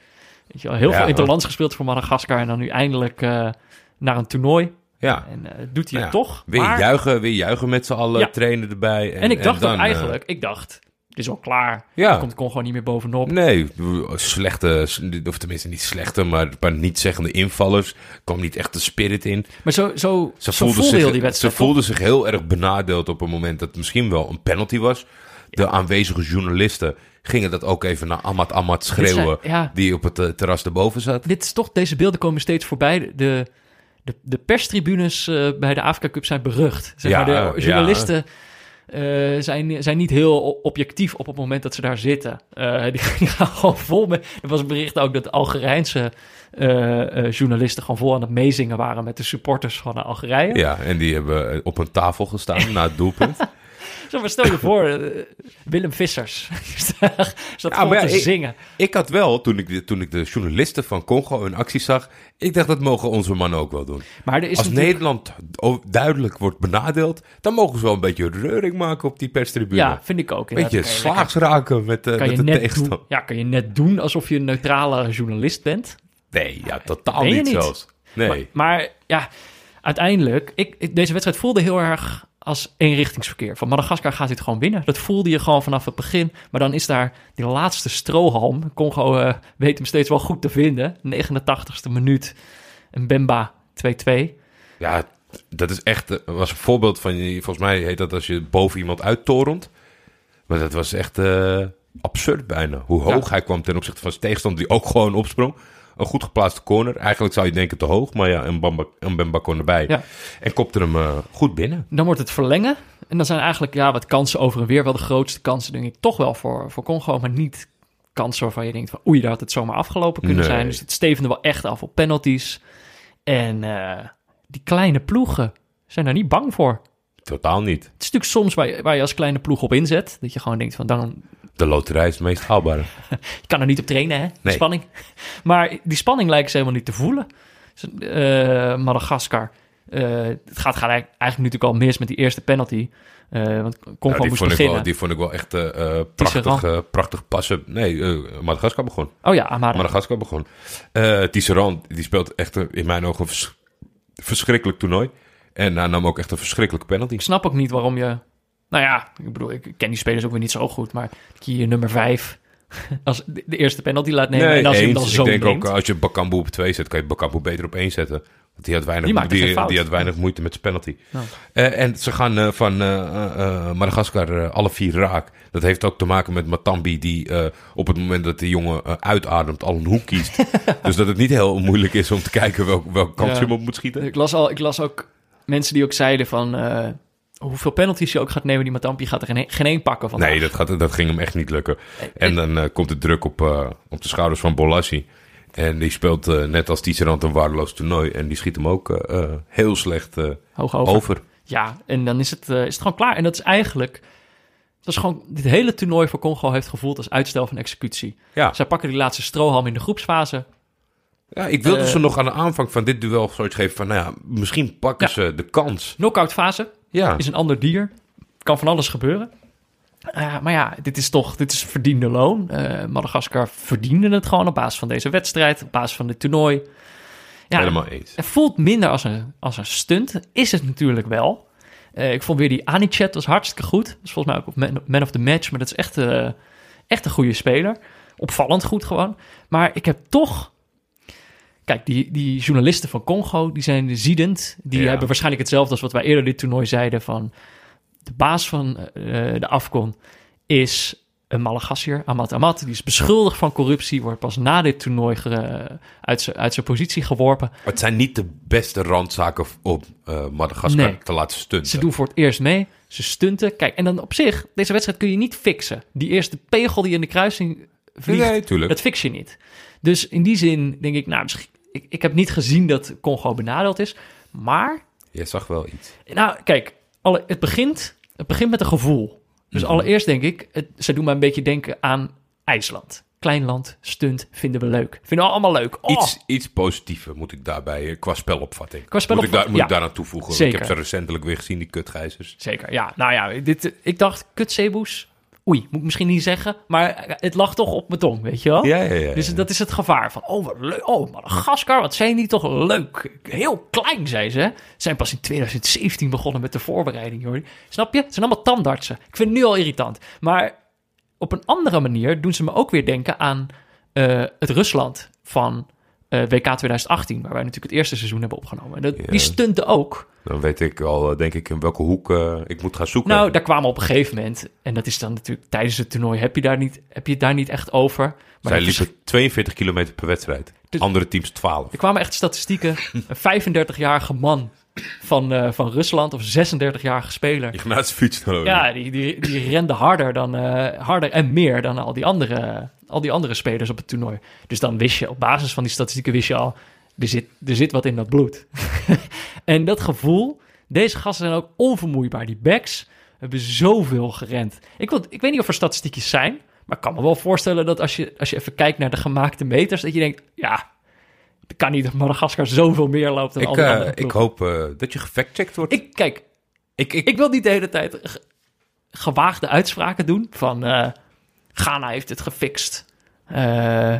Weet je wel, heel Ja, veel interlands gespeeld voor Madagaskar. En dan nu eindelijk eh, naar een toernooi. Ja. En eh, doet hij Ja. het toch. Weer Maar- juichen, weer juigen met z'n allen, Ja. trainen erbij. En, en ik dacht dan, ook eh, eigenlijk, ik dacht, is al klaar. Ja. Komt kon gewoon niet meer bovenop. nee, slechte, of tenminste niet slechte, maar een paar niet-zeggende invallers. kwam niet echt de spirit in. Maar zo, zo, Ze zo voelde zich, die ze wedstrijd. voelden zich heel erg benadeeld op een moment dat het misschien wel een penalty was. De aanwezige journalisten gingen dat ook even naar Dit zijn- schreeuwen, ja, die op het eh, terras erboven zat. dit is toch, deze beelden komen steeds voorbij. De, de, de perstribunes eh, bij de Afrika Cup zijn berucht. Zeg Ja, maar, de journalisten eh, zijn, zijn niet heel objectief op het moment dat ze daar zitten. Eh, die, [laughs] die gaan gewoon vol met... Er was een bericht ook dat Algerijnse eh, journalisten gewoon vol aan het meezingen waren met de supporters van Algerije. Ja, en die hebben op een tafel gestaan [laughs] na het doelpunt. Zo, maar stel je voor, eh, Willem Vissers. [laughs] Zat Ja, maar ja, te ik- zingen. Ik had wel, toen ik, de, toen ik de journalisten van Congo in actie zag... ik dacht, dat mogen onze mannen ook wel doen. Maar er is Als natuurlijk- Nederland duidelijk wordt benadeeld... dan mogen ze wel een beetje reuring maken op die perstribune. Ja, vind ik ook. Beetje inderdaad. Kan je lekker- slaags raken met, eh, met de doen, ja, kan je net doen alsof je een neutrale journalist bent. Nee, ja, totaal niet, niet. zelfs. Nee. Maar, maar ja, uiteindelijk, ik, ik- deze wedstrijd voelde heel erg als eenrichtingsverkeer. Van Madagaskar gaat dit gewoon winnen. Dat voelde je gewoon vanaf het begin. Maar dan is daar die laatste strohalm. Congo eh, weet hem steeds wel goed te vinden. 89ste minuut. En Bemba 2-2. Ja, dat is echt, eh, was een voorbeeld van, je- volgens mij heet dat als je boven iemand uittorent. Maar dat was echt eh, absurd bijna. Hoe hoog Ja. hij kwam ten opzichte van zijn tegenstander die ook gewoon opsprong. Een goed geplaatste corner. Eigenlijk zou je denken te hoog, maar ja, een Bamba, een Bemba kon erbij. Ja. En kopte hem eh, goed binnen. Dan wordt het verlengen. En dan zijn eigenlijk ja, wat kansen over en weer. Wel de grootste kansen, denk ik, toch wel voor, voor Congo. Maar niet kansen waarvan je denkt van... oei, daar had het zomaar afgelopen kunnen zijn. Dus het stevende wel echt af op penalties. En eh, die kleine ploegen zijn daar niet bang voor. Totaal niet. Het is natuurlijk soms waar je, waar je als kleine ploeg op inzet. Dat je gewoon denkt van, dan, De loterij is het meest haalbare. [laughs] je kan er niet op trainen, hè? Nee. Spanning. [laughs] Maar die spanning lijken ze helemaal niet te voelen. Dus, eh, Madagaskar. eh, het gaat, gaat eigenlijk, eigenlijk natuurlijk al mis met die eerste penalty. Eh, want Congo Ja, die, moest vond ik beginnen. wel, die vond ik wel echt eh, prachtig, prachtig passen. Nee, Madagaskar begon. Oh ja, Amara. Madagaskar begon. Eh Tisserand, die speelt echt in mijn ogen een vers- verschrikkelijk toernooi. En hij nam ook echt een verschrikkelijke penalty. Ik snap ook niet waarom je... Nou ja, ik bedoel, ik ken die spelers ook weer niet zo goed. Maar je nummer vijf [laughs] als de, eerste penalty laat nemen. en als je hem dan eens. zo Ik denk ook, als je Bakambu op twee zet, kan je Bakambu beter op één zetten. Want die had weinig, Die had weinig moeite met zijn penalty. Ja. Eh, en ze gaan eh, van eh, Madagaskar alle vier raak. Dat heeft ook te maken met Matambi, die op het moment dat de jongen uitademt al een hoek kiest. [laughs] dus dat het niet heel moeilijk is om te kijken welk, welke kant Ja. je hem op moet schieten. Ik las, al, ik las ook mensen die ook zeiden van... eh, hoeveel penalties je ook gaat nemen, die Matampi gaat er geen, geen één pakken van. Nee, dat, gaat, dat ging hem echt niet lukken. En dan eh, komt de druk op, eh, op de schouders van Bolassi. En die speelt eh, net als Tisserand een waardeloos toernooi. En die schiet hem ook eh, eh, heel slecht eh, Hoog over. over. Ja, en dan is het, eh, is het gewoon klaar. En dat is eigenlijk... Dat is gewoon, dit hele toernooi voor Congo heeft gevoeld als uitstel van executie. Ja. Zij pakken die laatste strohalm in de groepsfase. ja, ik wilde Eh, ze nog aan de aanvang van dit duel zoiets geven van... Nou ja, misschien pakken Ja. ze de kans. Knockout fase Ja, is een ander dier. Kan van alles gebeuren. Eh, maar ja, dit is toch dit is verdiende loon. Eh Madagaskar verdiende het gewoon op basis van deze wedstrijd, op basis van dit toernooi. Ja, helemaal eens. Het voelt minder als een, als een stunt. Is het natuurlijk wel. Eh, ik vond weer die Anichet was hartstikke goed. Dat is volgens mij ook op man, man of the match. Maar dat is echt, echt een goede speler. Opvallend goed gewoon. Maar ik heb toch... Kijk, die, die journalisten van Congo, die zijn ziedend. Die Ja. hebben waarschijnlijk hetzelfde als wat wij eerder dit toernooi zeiden van... De baas van eh, de AFCON is een Malagassier, Amat Amat. Die is beschuldigd van corruptie, wordt pas na dit toernooi uit zijn- uit zijn positie geworpen. Het zijn niet de beste randzaken om eh Madagaskar Nee. te laten stunten. Ze doen voor het eerst mee. Ze stunten. Kijk, en dan op zich, deze wedstrijd kun je niet fixen. Die eerste pegel die in de kruising vliegt, Nee, dat fix je niet. Dus in die zin denk ik, nou, misschien, ik, ik heb niet gezien dat Congo benadeeld is. Maar, Je zag wel iets. nou, kijk, alle, het, begint, het begint met een gevoel. Dus Mhm. allereerst denk ik, het, ze doen mij een beetje denken aan IJsland. Klein land, stunt, vinden we leuk. Vinden we allemaal leuk. Oh, Iets, iets positiever moet ik daarbij, eh, qua spelopvatting. Qua moet ik, daar, spelopvatting, moet ik ja. daar aan toevoegen. Zeker. Ik heb ze recentelijk weer gezien, die kutgijzers. Zeker, ja. Nou ja, dit, ik dacht, kut zeeboes. Oei, moet ik misschien niet zeggen. Maar het lag toch op mijn tong, weet je wel? Ja, ja, ja. Dus dat is het gevaar van, oh, wat leuk. Oh, Madagaskar, wat zijn die toch leuk. Heel klein, zei ze. Ze zijn pas in 2017 begonnen met de voorbereiding, hoor. Snap je? Het zijn allemaal tandartsen. Ik vind het nu al irritant. Maar op een andere manier doen ze me ook weer denken aan eh, het Rusland van eh, WK 2018, waar wij natuurlijk het eerste seizoen hebben opgenomen. Dat. Die stunten ook. Dan weet ik al, eh, denk ik, in welke hoek eh, ik moet gaan zoeken. Nou, daar kwamen op een gegeven moment. En dat is dan natuurlijk tijdens het toernooi. Heb je, daar niet, heb je het daar niet echt over? Maar Zij is- liepen 42 kilometer per wedstrijd. Dus- Andere teams 12. Er kwamen echt statistieken. [laughs] Een 35-jarige man van, van Rusland of 36-jarige speler. Fietsnolo. Ja, die, die, die rende harder, dan, harder en meer dan al die, andere, al die andere spelers op het toernooi. Dus dan wist je, op basis van die statistieken wist je al, er zit, er zit wat in dat bloed. [laughs] en dat gevoel, deze gasten zijn ook onvermoeibaar. Die backs hebben zoveel gerend. Ik, wil, ik weet niet of er statistiekjes zijn, maar ik kan me wel voorstellen dat als je, als je even kijkt naar de gemaakte meters, dat je denkt, ja, het kan niet dat Madagaskar zoveel meer loopt dan Ik, alle eh, andere ik hoop eh, dat je gefactcheckt wordt. Ik, kijk, ik, ik, ik wil niet de hele tijd ge- gewaagde uitspraken doen van eh, Ghana heeft het gefixt. Eh,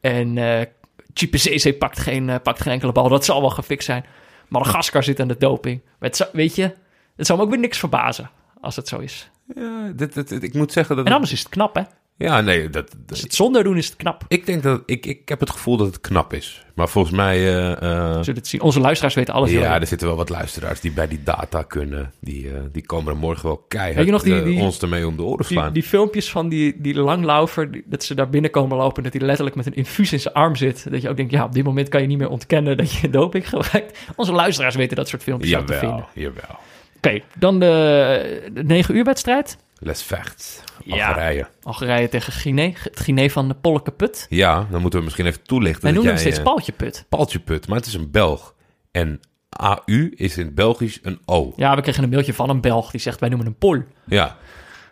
en eh Chipezeze pakt geen, eh, pakt geen enkele bal. Dat zal wel gefixt zijn. Madagaskar zit aan de doping. Zou- weet je, het zou me ook weer niks verbazen als het zo is. ja, dit, dit, dit- ik moet zeggen dat... En anders is het knap, hè? Ja, nee, dat, het zonder doen is het knap. ik denk dat... Ik, ik heb het gevoel dat het knap is. Maar volgens mij... We zullen het zien. Onze luisteraars weten alles. ja, er zitten wel wat luisteraars die bij die data kunnen. Die, eh, die komen er morgen wel keihard je nog die- die- ons ermee om de oren slaan. die filmpjes van die, die langlaufer, dat ze daar binnenkomen lopen... dat hij letterlijk met een infuus in zijn arm zit. Dat je ook denkt, ja, op dit moment kan je niet meer ontkennen... dat je [laughs] doping gebruikt. Onze luisteraars weten dat soort filmpjes ook te vinden. Jawel, jawel. Oké, dan de, de 9 uur wedstrijd. Les vecht. Ja. Algerije. Algerije tegen Guinea. Het Guinea van de Polleke Put. Ja, dan moeten we misschien even toelichten. Wij noemen hem steeds eh, Paltje Put. Paaltje Put, maar het is een Belg. En AU is in het Belgisch een O. Ja, we kregen een mailtje van een Belg die zegt wij noemen hem Pol. Ja.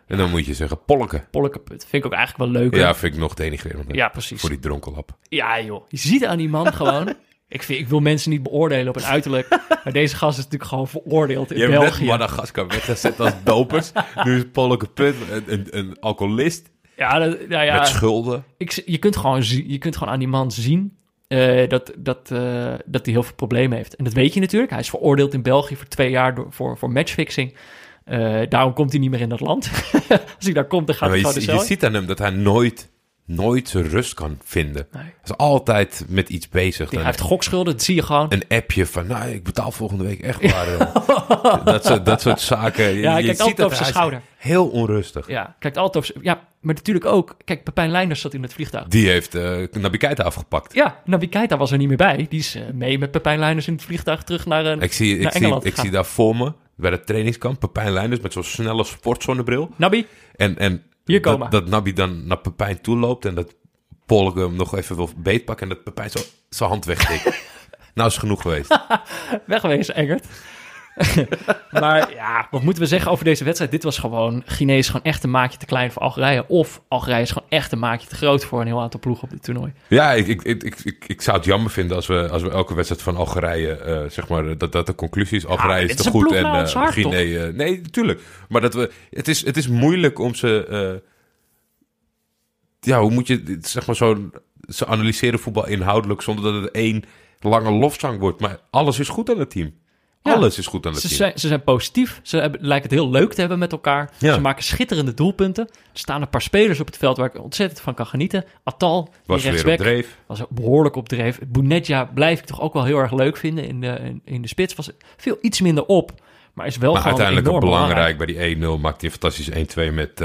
En dan moet je zeggen Polke. Polleke Put. Vind ik ook eigenlijk wel leuk. Ja, vind ik nog denigrerend. ja precies. Voor die dronkenlap. Ja, joh. Je ziet aan die man gewoon. [laughs] Ik, vind, ik wil mensen niet beoordelen op een uiterlijk. [laughs] Maar deze gast is natuurlijk gewoon veroordeeld in Je hebt net België. Madagaskar weggezet als dopers. [laughs] nu is Polke Put een, een, een alcoholist Ja, dat, nou ja met schulden. ik, je, kunt gewoon, je kunt gewoon aan die man zien eh, dat, dat, eh, dat hij heel veel problemen heeft. En dat weet je natuurlijk. Hij is veroordeeld in België voor twee jaar door, voor, voor matchfixing. Eh, daarom komt hij niet meer in dat land. [laughs] Als hij daar komt, dan gaat hij je, gewoon je ziet aan hem dat hij nooit, nooit zijn rust kan vinden. Nee. Hij is altijd met iets bezig. Hij heeft gokschulden, dat zie je gewoon. een appje van, nou, ik betaal volgende week echt waar. [laughs] dat, soort, dat soort zaken. Je, Ja, hij je kijkt ziet altijd over zijn schouder. Heel onrustig. Ja, kijkt altijd over... Ja, maar natuurlijk ook... Kijk, Pepijn Leinders zat in het vliegtuig. Die heeft uh, Nabi Keita afgepakt. Ja, Nabi Keita was er niet meer bij. Die is eh, mee met Pepijn Leinders in het vliegtuig terug naar, eh Ik zie, naar ik zie, ik zie daar voor me, bij het trainingskamp, Pepijn Leinders met zo'n snelle sportzonnebril. Nabi, En, en Hier komen. dat, dat Nabi dan naar Pepijn toe loopt en dat Polk hem nog even wil beetpakken en dat Pepijn zo zijn hand wegtikt. [laughs] nou is genoeg geweest. wegwezen, Engert. [laughs] maar ja, wat moeten we zeggen over deze wedstrijd? Dit was gewoon... Guinea is gewoon echt een maatje te klein voor Algerije. Of Algerije is gewoon echt een maatje te groot voor een heel aantal ploegen op dit toernooi. Ja, ik, ik, ik, ik, ik, zou het jammer vinden als we, als we elke wedstrijd van Algerije, eh, zeg maar, dat, dat de conclusie is, Algerije is te goed en hart, Guinea... eh, nee, natuurlijk. Maar dat we, het, is, het is moeilijk om ze... ja, hoe moet je, zeg maar, zo... Ze analyseren voetbal inhoudelijk zonder dat het één lange lofzang wordt. Maar alles is goed aan het team. Ja. Alles is goed aan het Ze team. zijn, ze zijn positief. Ze hebben, lijken het heel leuk te hebben met elkaar. Ja. Ze maken schitterende doelpunten. Er staan een paar spelers op het veld waar ik ontzettend van kan genieten. Atal, die Was weer op dreef. was behoorlijk op dreef. Bounedja blijf ik toch ook wel heel erg leuk vinden in de, in, in de spits. Was veel iets minder op, maar is wel Maar uiteindelijk ook enorm belangrijk. Bij die 1-0 maakt hij een fantastische 1-2 met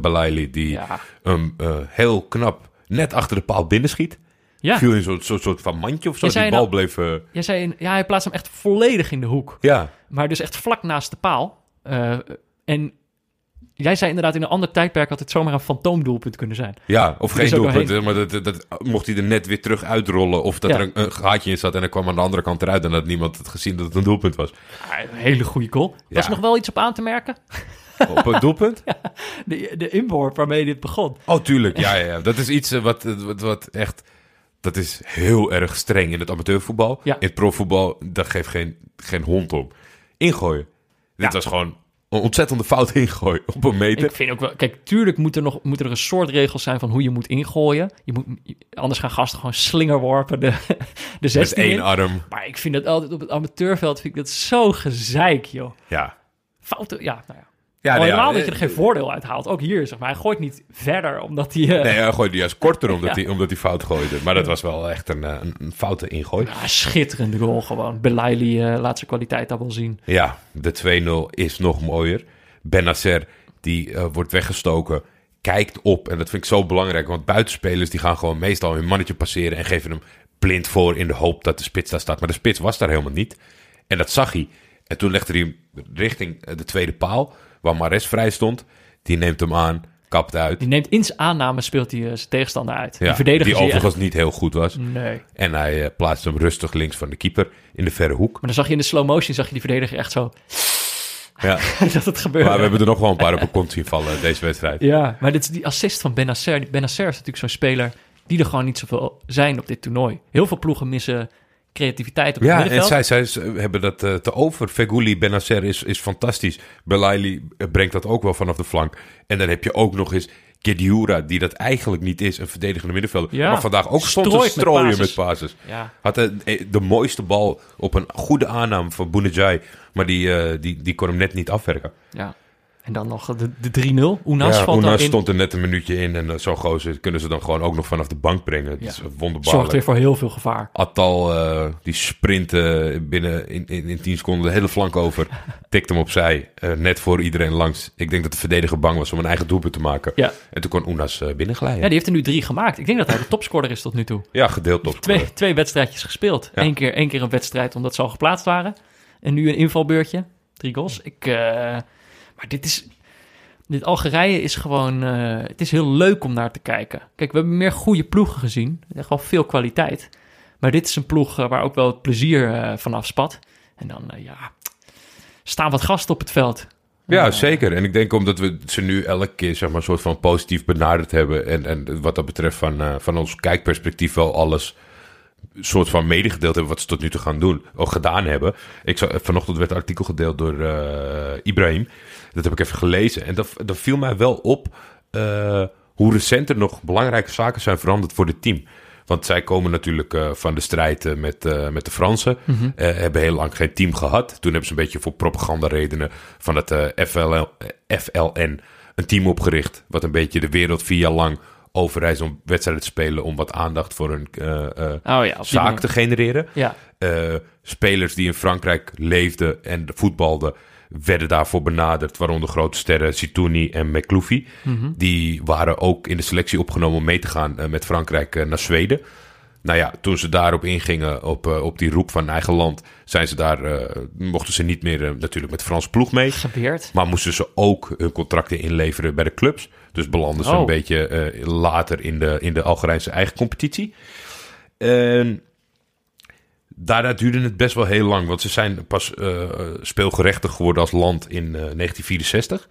Belaili. Die Ja. hem eh, heel knap net achter de paal binnenschiet. Ja, Viel in zo'n soort, soort van mandje of zo. Zei Die bal nou- bleef... eh, jij zei, in- ja, hij plaatst hem echt volledig in de hoek. ja, Maar dus echt vlak naast de paal. Eh, en jij zei inderdaad, in een ander tijdperk had het zomaar een fantoomdoelpunt kunnen zijn. ja, of Er geen doelpunt. Maar dat, dat, mocht hij er net weer terug uitrollen. Of dat Ja. er een, een gaatje in zat en dan kwam aan de andere kant eruit. En dat niemand had gezien dat het een doelpunt was. Ja, een hele goede goal. Was er nog wel iets op aan te merken? Op een doelpunt? [laughs] De, de inworp waarmee dit begon. Oh, tuurlijk. Ja, ja, ja. Dat is iets eh, wat, wat, wat echt... Dat is heel erg streng in het amateurvoetbal. Ja. In het profvoetbal, daar geeft geen, geen hond om. Ingooien. Dit Ja. was gewoon een ontzettende fout [laughs] ingooien op een meter. Ik vind ook wel... Kijk, tuurlijk moet er nog moeten er een soort regels zijn van hoe je moet ingooien. Je moet, anders gaan gasten gewoon slingerworpen de, [laughs] de Met 16 één in. arm. Maar ik vind dat altijd op het amateurveld vind ik dat zo gezeik, joh. Ja. Fouten, ja, nou ja. Ja, Al nee, helemaal ja, dat je er geen voordeel uit haalt. Ook hier, zeg maar. Hij gooit niet verder, omdat hij... eh, Nee, hij gooide juist korter omdat, [laughs] Ja. hij, omdat hij fout gooide. Maar dat was wel echt een, eh, een, een foute ingooi. ja, schitterende goal gewoon. Belaili eh laat zijn kwaliteit daar wel zien. Ja, de 2-0 is nog mooier. Benacer, die eh, wordt weggestoken, kijkt op. En dat vind ik zo belangrijk, want buitenspelers die gaan gewoon meestal hun mannetje passeren... en geven hem blind voor in de hoop dat de spits daar staat. Maar de spits was daar helemaal niet. En dat zag hij. En toen legde hij hem richting eh, de tweede paal, waar Mares vrij stond. Die neemt hem aan, kapt uit. Die neemt in zijn aanname, speelt hij eh, zijn tegenstander uit. Ja, die die overigens niet heel goed was. Nee. En hij eh, plaatst hem rustig links van de keeper in de verre hoek. Maar dan zag je in de slow motion, zag je die verdediger echt zo... Ja. [laughs] dat het gebeurde. Maar we hebben er nog wel een paar op een kont zien vallen deze wedstrijd. Ja, maar dit is die assist van Benacer. Benacer is natuurlijk zo'n speler die er gewoon niet zoveel zijn op dit toernooi. Heel veel ploegen missen creativiteit op het Ja, en middenveld. zij, zij ze hebben dat eh, te over. Feguli, Benacer is, is fantastisch. Belaili eh, brengt dat ook wel vanaf de flank. En dan heb je ook nog eens Kediura, die dat eigenlijk niet is, een verdedigende middenvelder. Ja, maar vandaag ook stond te strooien met passes. Ja, Had de, de mooiste bal op een goede aanname van Bounedjah, maar die, eh, die, die kon hem net niet afwerken. ja. En dan nog de, de 3-0. Oenas ja, valt dan Oenas in. stond er net een minuutje in en uh, zo'n gozer kunnen ze dan gewoon ook nog vanaf de bank brengen. Het Ja. is Zorgt wonderbaarlijk. weer voor heel veel gevaar. Attal, eh, die sprintte binnen in, in, in 10 seconden de hele flank over. [laughs] Tikt hem opzij, eh, net voor iedereen langs. Ik denk dat de verdediger bang was om een eigen doelpunt te maken. Ja. En toen kon Oenas eh, binnenglijden. Ja, Ja, die heeft er nu drie gemaakt. Ik denk dat hij de topscorer is tot nu toe. gedeeld top. Twee, twee wedstrijdjes gespeeld. Ja. Eén, keer, één keer een wedstrijd omdat ze al geplaatst waren. En nu een invalbeurtje. Drie goals. Ik, eh, maar dit is... Dit Algerije is gewoon... eh, het is heel leuk om naar te kijken. Kijk, we hebben meer goede ploegen gezien. Echt wel veel kwaliteit. Maar dit is een ploeg eh, waar ook wel het plezier eh, vanaf spat. En dan, ja... Staan wat gasten op het veld. Ja, zeker. En ik denk omdat we ze nu elke keer zeg maar, een soort van positief benaderd hebben. En, en wat dat betreft van, van ons kijkperspectief wel alles soort van medegedeeld hebben wat ze tot nu toe gaan doen. Of gedaan hebben. Ik zag, vanochtend werd een artikel gedeeld door eh, Ibrahim. Dat heb ik even gelezen. En dat, dat viel mij wel op eh, hoe recent er nog belangrijke zaken zijn veranderd voor het team. Want zij komen natuurlijk eh, van de strijd met, eh, met de Fransen. Mhm. Hebben heel lang geen team gehad. Toen hebben ze een beetje voor propagandaredenen van het eh, FLN een team opgericht. Wat een beetje de wereld vier jaar lang overreist om wedstrijden te spelen. Om wat aandacht voor hun eh, eh, Oh ja, zaak manier. te genereren. Ja, Eh, spelers die in Frankrijk leefden en voetbalden, werden daarvoor benaderd. Waaronder grote sterren Sitouni en McLoufie. Mhm. Die waren ook in de selectie opgenomen om mee te gaan met Frankrijk naar Zweden. Nou ja, toen ze daarop ingingen, op, eh, op die roep van eigen land, zijn ze daar, eh, mochten ze niet meer eh, natuurlijk met de Franse ploeg mee. Maar moesten ze ook hun contracten inleveren bij de clubs. Dus belanden ze Oh. een beetje eh, later in de, in de Algerijnse eigen competitie. En daarna duurde het best wel heel lang. Want ze zijn pas speelgerechtig geworden als land in eh, 1964.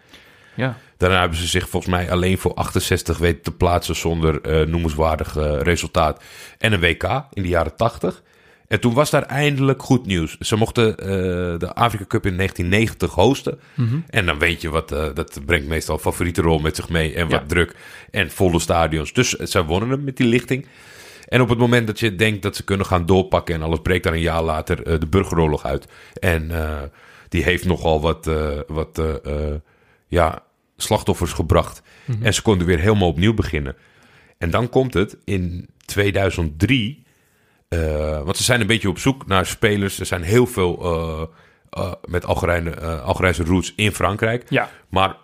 Ja. Daarna hebben ze zich volgens mij alleen voor 68 weten te plaatsen zonder eh, noemenswaardig eh, resultaat. En een WK in de jaren 80. En toen was daar eindelijk goed nieuws. Ze mochten eh, de Afrika Cup in 1990 hosten. En dan weet je wat, dat brengt meestal favoriete rol met zich mee. En wat Ja. druk en volle stadions. Dus zij wonnen hem met die lichting. En op het moment dat je denkt dat ze kunnen gaan doorpakken en alles breekt daar een jaar later eh, de burgeroorlog uit. En die heeft nogal wat, wat ja, slachtoffers gebracht. En ze konden weer helemaal opnieuw beginnen. En dan komt het in 2003. eh, want ze zijn een beetje op zoek naar spelers. Er zijn heel veel eh, met Algerijne, Algerijnse roots in Frankrijk. Ja. Maar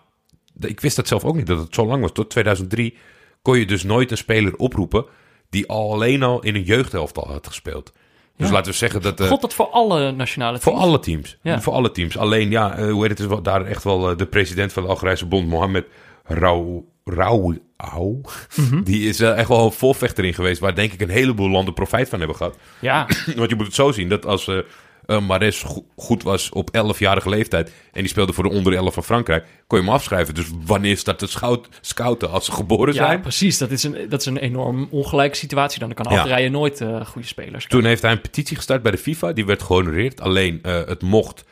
ik wist dat zelf ook niet, dat het zo lang was. Tot 2003 kon je dus nooit een speler oproepen... die al alleen al in een jeugdhelftal had gespeeld. Dus Ja. laten we zeggen dat... eh, God dat voor alle nationale voor teams? alle teams. Ja. Voor alle teams. Alleen, ja, eh, hoe heet het, is wel- daar echt wel eh, de president van de Algerijnse Bond, Mohammed Rau... Rau... Au. Mhm. Die is echt wel een volvechter in geweest, waar denk ik een heleboel landen profijt van hebben gehad. Ja, [clears throat] Want je moet het zo zien, dat als eh eh, Mares go- goed was op 11-jarige leeftijd en die speelde voor de onder 11 van Frankrijk, kon je hem afschrijven. Dus wanneer staat het schout, scouten als ze geboren ja zijn? precies. Dat is, een, dat is een enorm ongelijke situatie. Dan kan Ja. Algerije nooit eh, goede spelers Toen heeft hij een petitie gestart bij de FIFA. Die werd gehonoreerd. Alleen eh, het mocht,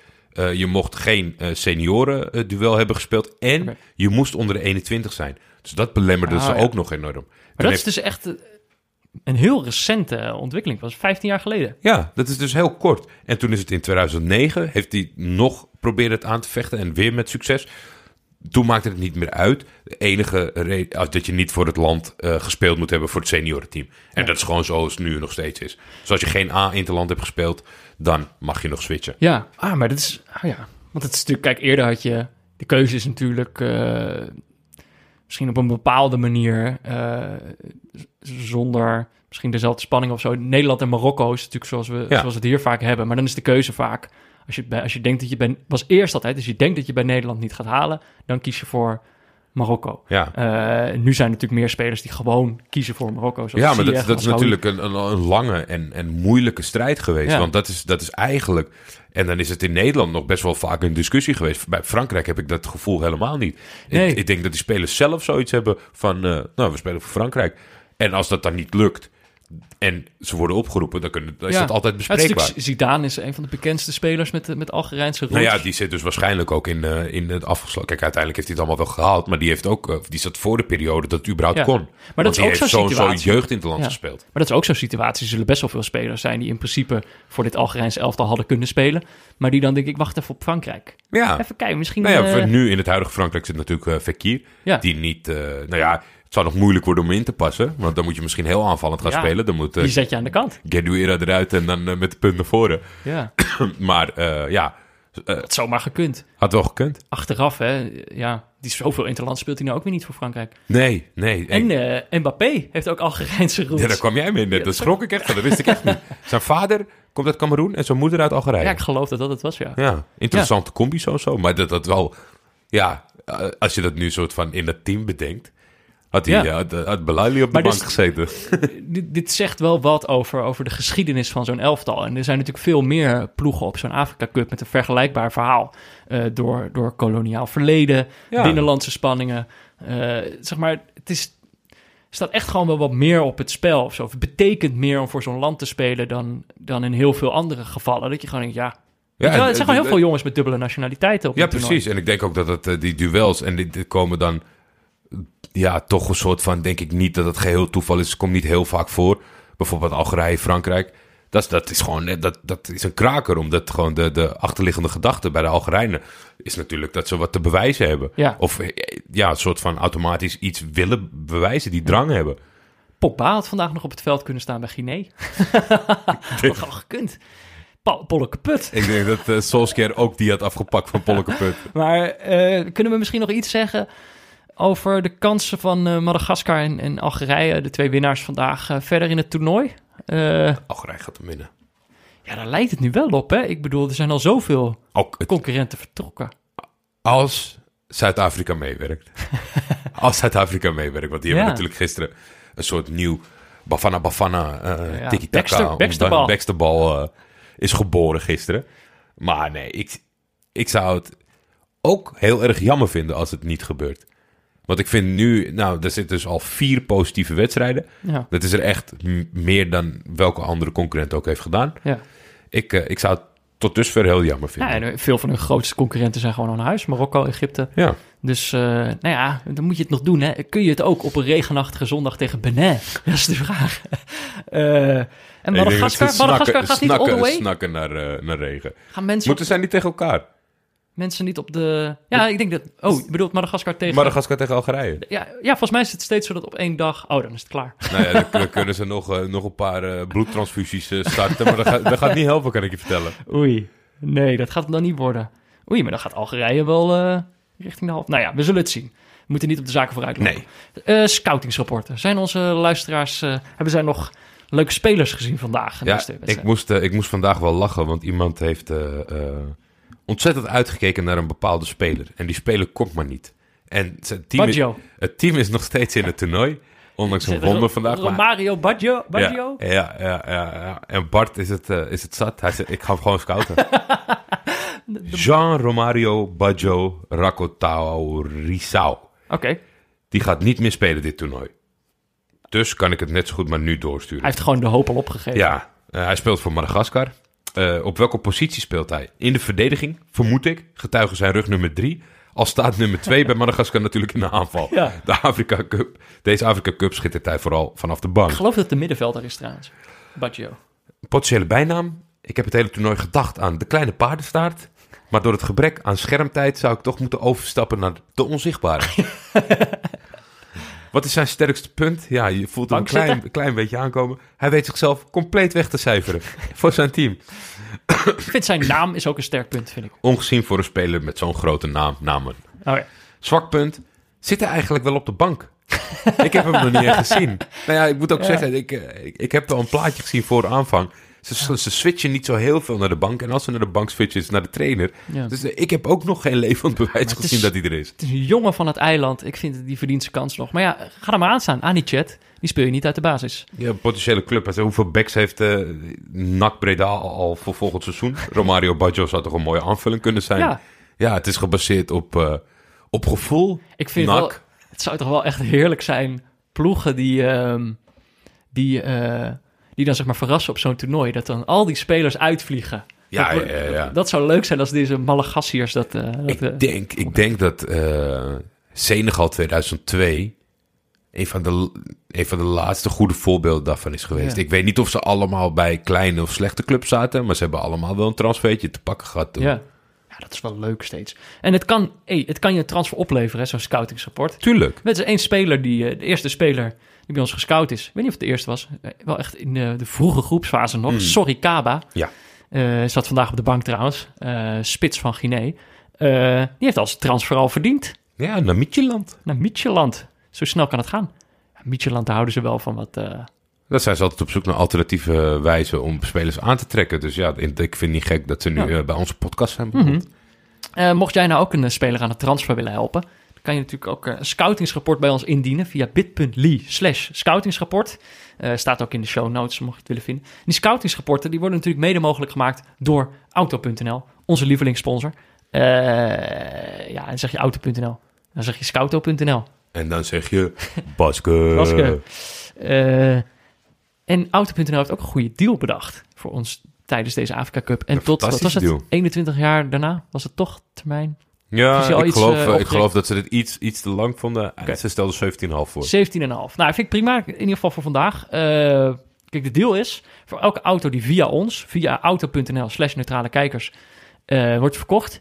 je mocht geen eh, senioren eh, duel hebben gespeeld. En je moest onder de 21 zijn. Dus dat belemmerde Ah, ze ja. ook nog enorm. Toen Maar dat is dus echt een heel recente ontwikkeling. Was 15 jaar geleden. Ja, dat is dus heel kort. En toen is het in 2009. Heeft hij nog proberen het aan te vechten. En weer met succes. Toen maakte het niet meer uit. De enige reden als dat je niet voor het land eh, gespeeld moet hebben voor het seniorenteam. En dat is gewoon zoals het nu nog steeds is. Dus als je geen A-interland hebt gespeeld, dan mag je nog switchen. Ja, ah, maar dat is... Ah ja, want het is natuurlijk... Kijk, eerder had je... De keuze is natuurlijk... eh, misschien op een bepaalde manier... eh, zonder misschien dezelfde spanning of zo. Nederland en Marokko is natuurlijk zoals we, Ja. zoals we het hier vaak hebben. Maar dan is de keuze vaak... Als je, bij, als je denkt dat je bij... was eerst altijd... Dus je denkt dat je bij Nederland niet gaat halen... dan kies je voor Marokko. Ja. Eh, nu zijn er natuurlijk meer spelers die gewoon kiezen voor Marokko. zoals Ja, maar dat, dat is natuurlijk een, een, een lange en, en moeilijke strijd geweest. Ja. Want dat is, dat is eigenlijk... En dan is het in Nederland nog best wel vaak een discussie geweest. Bij Frankrijk heb ik dat gevoel helemaal niet. Nee. Ik, ik denk dat die spelers zelf zoiets hebben van... eh, nou, we spelen voor Frankrijk. En als dat dan niet lukt en ze worden opgeroepen... dan, kunnen, dan is Ja. dat altijd Ja, bespreekbaar. natuurlijk- Zidane is een van de bekendste spelers met, met Algerijnse roots. Nou ja, die zit dus waarschijnlijk ook in, eh, in het afgesloten. Kijk, uiteindelijk heeft hij het allemaal wel gehaald. Maar die heeft ook, eh, die zat voor de periode dat het überhaupt Ja. kon. Maar dat is ook zo'n situatie. jeugd in het land Ja. gespeeld. Maar dat is ook zo'n situatie. Er zullen best wel veel spelers zijn die in principe voor dit Algerijnse elftal hadden kunnen spelen. Maar die dan denk ik, wacht even op Frankrijk. Ja. Even kijken, misschien... Nou ja, eh, nu in het huidige Frankrijk zit natuurlijk eh Fekir. Ja. Die niet, eh, nou ja, zou nog moeilijk worden om in te passen. Want dan moet je misschien heel aanvallend gaan Ja. spelen. Dan moet die uh, zet je aan de kant. Geduera eruit en dan eh, met de punt naar voren. Ja, [clears throat] maar eh, ja, eh, het zomaar gekund. had wel gekund. Achteraf, hè. Ja, die zoveel interland speelt hij nou ook weer niet voor Frankrijk. Nee, nee. En eh, Mbappé heeft ook Algerijnse roots. ja, daar kwam jij mee net. Dat schrok ik echt van. Dat wist ik echt niet. [laughs] Zijn vader komt uit Cameroen en zijn moeder uit Algerije. Ja, ik geloof dat dat het was, ja. Ja, interessante combi zo zo. Maar dat dat wel... Ja, eh, als je dat nu soort van in dat team bedenkt... Had hij Ja. ja. had, had Belali op de Maar bank dus- gezeten. [laughs] dit, dit zegt wel wat over, over de geschiedenis van zo'n elftal. En er zijn natuurlijk veel meer ploegen op zo'n Afrika Cup met een vergelijkbaar verhaal. Eh, door, door koloniaal verleden, Ja. binnenlandse spanningen. Eh, zeg maar, het is, staat echt gewoon wel wat meer op het spel. Of zo. Het betekent meer om voor zo'n land te spelen dan, dan in heel veel andere gevallen. Dat je gewoon denkt, ja... Ja, Ja, er en- zijn gewoon heel en- veel jongens met dubbele nationaliteiten op Ja, precies. En ik denk ook dat het, eh, die duels en die, die komen dan... Ja, toch een soort van, denk ik niet dat het geheel toeval is. Het komt niet heel vaak voor. Bijvoorbeeld Algerije, Frankrijk. Dat, is- dat is gewoon net- dat, dat is een kraker. Omdat gewoon de, de achterliggende gedachte bij de Algerijnen... is natuurlijk dat ze wat te bewijzen hebben. Ja. Of eh, ja, een soort van automatisch iets willen bewijzen. Die drang hebben. Pogba had vandaag nog op het veld kunnen staan bij Guinea. [laughs] Had gewoon gekund. Pa- Polle kaput. Ik denk dat uh, Solskjaer ook die had afgepakt van Polkeput. [laughs] Maar eh, kunnen we misschien nog iets zeggen over de kansen van eh, Madagaskar en, en Algerije, de twee winnaars vandaag, eh, verder in het toernooi? Eh, Algerije gaat hem winnen. ja, daar lijkt het nu wel op, hè? Ik bedoel, er zijn al zoveel Ook het concurrenten vertrokken. Als Zuid-Afrika meewerkt. [laughs] Als Zuid-Afrika meewerkt. Want die hebben natuurlijk gisteren een soort nieuw Bafana Bafana uh, Ja, tiki-taka. Is geboren gisteren. Maar nee, ik, ik zou het ook heel erg jammer vinden als het niet gebeurt. Want ik vind nu, nou, er zitten dus al vier positieve wedstrijden. Ja, Dat is er echt meer dan welke andere concurrent ook heeft gedaan. ja. Ik, eh, ik zou het tot dusver heel jammer ja vinden. en eh, veel van hun grootste concurrenten zijn gewoon aan huis. Marokko, Egypte. Ja. Dus, eh, nou ja, dan moet je het nog doen, hè? Kun je het ook op een regenachtige zondag tegen Benin? [laughs] Dat is de vraag. [laughs] Eh, en Madagaskar, Madagaskar gaat niet all the snakken, way? snakken naar, naar regen. Gaan mensen, Moeten zij niet tegen elkaar? Mensen niet op de... Ja, ik denk dat... Oh, je bedoelt Madagaskar tegen... Madagaskar tegen Algerije. Ja, ja, volgens mij is het steeds zo dat op één dag... Oh, dan is het klaar. [laughs] nou ja, dan, dan kunnen ze nog, eh, nog een paar eh, bloedtransfusies eh, starten. Maar dat gaat, dat gaat niet helpen, kan ik je vertellen. Oei. Nee, dat gaat het dan niet worden. Oei, maar dan gaat Algerije wel eh, richting de half... Nou ja, we zullen het zien. We moeten niet op de zaken vooruit lopen. Nee. Eh, scoutingsrapporten. Zijn onze luisteraars... hebben zij nog leuke spelers gezien vandaag? in Ja, ik moest, ik moest vandaag wel lachen, want iemand heeft eh, eh, ontzettend uitgekeken naar een bepaalde speler. En die speler komt maar niet. En zijn team is, het team is nog steeds in het toernooi. Ondanks een wonder vandaag. maar- Romario Baggio? Baggio? Ja, ja, ja, ja, ja. En Bart is het, eh, is het zat. Hij zei, ik ga hem gewoon scouten. [laughs] Jean Romario Baggio Rakotao Risau. Oké. Die gaat niet meer spelen dit toernooi. Dus kan ik het net zo goed maar nu Hij doorsturen. heeft gewoon de hoop al opgegeven. Ja, eh, hij speelt voor Madagaskar. Eh, op welke positie speelt hij? In de verdediging, vermoed ik. Getuigen zijn rug nummer drie. Al staat nummer twee [laughs] bij Madagaskar natuurlijk in de aanval. Ja. De Afrika Cup. Deze Afrika Cup schittert hij vooral vanaf de bank. Ik geloof dat de middenvelder is trouwens. Baggio. Potentiële bijnaam. Ik heb het hele toernooi gedacht aan de kleine paardenstaart. Maar door het gebrek aan schermtijd zou ik toch moeten overstappen naar de onzichtbare. [laughs] Wat is zijn sterkste punt? Ja, je voelt hem een klein, klein beetje aankomen. Hij weet zichzelf compleet weg te cijferen [laughs] voor zijn team. Ik vind zijn naam is ook een sterk punt, vind ik. Ongezien voor een speler met zo'n grote naam, namen. Oh ja. Zwak punt. Zit hij eigenlijk wel op de bank? ik heb hem nog niet echt gezien. [laughs] Nou ja, ik moet ook Ja. zeggen, ik, eh, ik, ik heb wel een plaatje gezien voor de aanvang. Ze, ze switchen niet zo heel veel naar de bank. En als ze naar de bank switchen, is het naar de trainer. Ja. Dus eh, ik heb ook nog geen levend bewijs gezien is- dat hij er is. Het is een jongen van het eiland. Ik vind die verdient zijn kans nog. Maar ja, ga er maar aan staan. Anicet, die speel je niet uit de basis. Ja, potentiële club. Hoeveel backs heeft eh NAC Breda al, voor volgend seizoen? [laughs] Romario Baggio zou toch een mooie aanvulling kunnen zijn? Ja, Ja, het is gebaseerd op, eh, op gevoel. ik vind NAC. wel... Het zou toch wel echt heerlijk zijn. Ploegen die... ehm, die, die dan zeg maar verrassen op zo'n toernooi. Dat dan al die spelers uitvliegen. Ja, dat, ja, dat zou leuk zijn als deze Malagassiërs dat... eh, dat eh, Ik denk, ik denk dat eh, Senegal 2002 een van, de, een van de laatste goede voorbeelden daarvan is geweest. Ja. Ik weet niet of ze allemaal bij kleine of slechte clubs zaten, maar ze hebben allemaal wel een transfertje te pakken gehad. toen. ja. ja, dat is wel leuk steeds. En het kan, hey, het kan je een transfer opleveren, zo'n scoutingsrapport. Tuurlijk. Is één speler, die, eh, de eerste speler die bij ons gescout is. Ik weet niet of het de eerste was. Eh, Wel echt in de, de vroege groepsfase nog. Mm. Sorry Kaba. Ja. Eh, zat vandaag op de bank trouwens. Eh, spits van Guinea. Eh, die heeft als transfer al verdiend. Ja, naar Mietjeland. Naar Mietjeland. Zo snel kan het gaan. Mietjeland, daar houden ze wel van wat... eh, Dat zijn ze altijd op zoek naar alternatieve wijzen om spelers aan te trekken. Dus ja, ik vind het niet gek dat ze nu Ja. eh, bij onze podcast zijn. Mhm. Eh, mocht jij nou ook een eh, speler aan het transfer willen helpen, kan je natuurlijk ook eh, een scoutingsrapport bij ons indienen via bit.ly slash scoutingsrapport. Eh, staat ook in de show notes, mocht je het willen vinden. Die scoutingsrapporten die worden natuurlijk mede mogelijk gemaakt door Auto.nl, onze lievelingssponsor. Eh, ja, en zeg je Auto.nl, dan zeg je Scouto.nl. En dan zeg je Baske. [laughs] Baske. En Auto.nl heeft ook een goede deal bedacht voor ons tijdens deze Afrika Cup. En Een tot, wat was het, fantastische deal. 21 jaar daarna was het toch termijn Ja, ik iets, geloof, eh, eh, ik geloof dat ze dit iets, iets te lang vonden. Ze stelden 17,5 voor. 17,5. Nou, vind ik prima. In ieder geval voor vandaag. Eh, kijk, de deal is... voor elke auto die via ons... via auto.nl slash neutrale kijkers... wordt verkocht...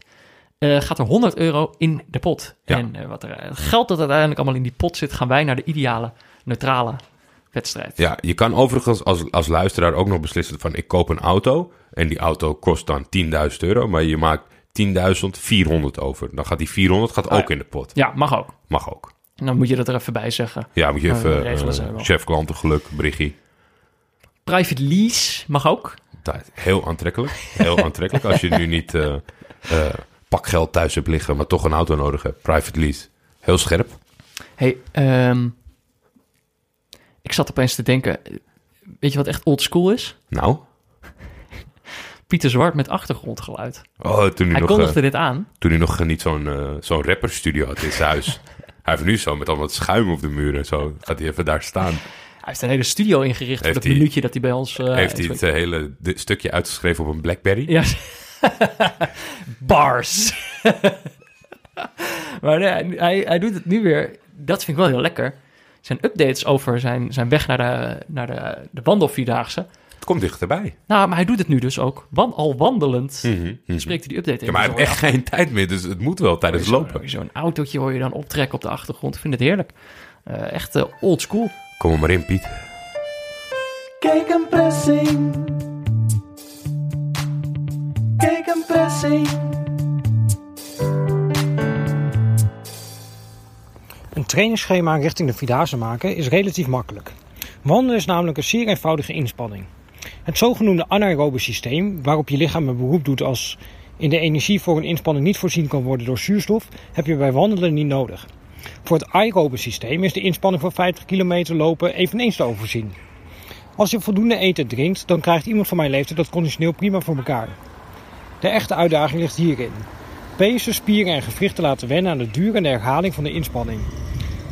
gaat er 100 euro in de pot. Ja. En wat er, het geld dat uiteindelijk allemaal in die pot zit... gaan wij naar de ideale neutrale wedstrijd. Ja, je kan overigens als, als luisteraar ook nog beslissen van ik koop een auto. En die auto kost dan 10.000 euro. Maar je maakt 10.400 over. Dan gaat die 400 gaat Ah, ook ja. in de pot. Ja, mag ook. Mag ook. En dan moet je dat er even bij zeggen. Ja, moet je Oh, even regelen eh, chef klantengeluk, Briggie. Private lease mag ook. Dat- Heel aantrekkelijk. Heel [laughs] aantrekkelijk. Als je nu niet eh, eh, pakgeld thuis hebt liggen, maar toch een auto nodig hebt. Private lease. Heel scherp. hey, ehm, ik zat opeens te denken... Weet je wat echt old school is? Nou, Pieter Zwart met achtergrondgeluid. oh, toen hij Hij nog, kondigde eh, dit aan. toen hij nog niet zo'n eh, zo'n rapperstudio had in zijn huis. [laughs] Hij heeft nu zo met allemaal schuim op de muur en zo. Gaat hij even daar staan. Hij heeft een hele studio ingericht voor Heeft dat hij- minuutje dat hij bij ons... eh, heeft hij het eh, hele stukje uitgeschreven op een Blackberry? Ja. [laughs] Bars. [laughs] maar nee, hij, hij doet het nu weer. Dat vind ik wel heel lekker. Zijn updates over zijn, zijn weg naar de, naar de, de wandelvierdaagse. Het komt dichterbij. Nou, maar hij doet het nu dus ook. Wan, al wandelend Mhm, mhm. spreekt hij die update in. Ja, maar hij heeft echt geen tijd meer, dus het moet wel tijdens lopen. Zo'n autootje hoor je dan optrekken op de achtergrond. Ik vind het heerlijk. Eh, echt eh, old school. Kom er maar in, Piet. Kijk een pressing. Kijk een pressing. Een trainingsschema richting de Vierdaagse maken is relatief makkelijk. Wandelen is namelijk een zeer eenvoudige inspanning. Het zogenoemde anaerobe systeem, waarop je lichaam een beroep doet als in de energie voor een inspanning niet voorzien kan worden door zuurstof, heb je bij wandelen niet nodig. Voor het aerobe systeem is de inspanning van 50 kilometer lopen eveneens te overzien. Als je voldoende eet en drinkt, dan krijgt iemand van mijn leeftijd dat conditioneel prima voor elkaar. De echte uitdaging ligt hierin. Pezen, spieren en gewrichten laten wennen aan de duur en de herhaling van de inspanning.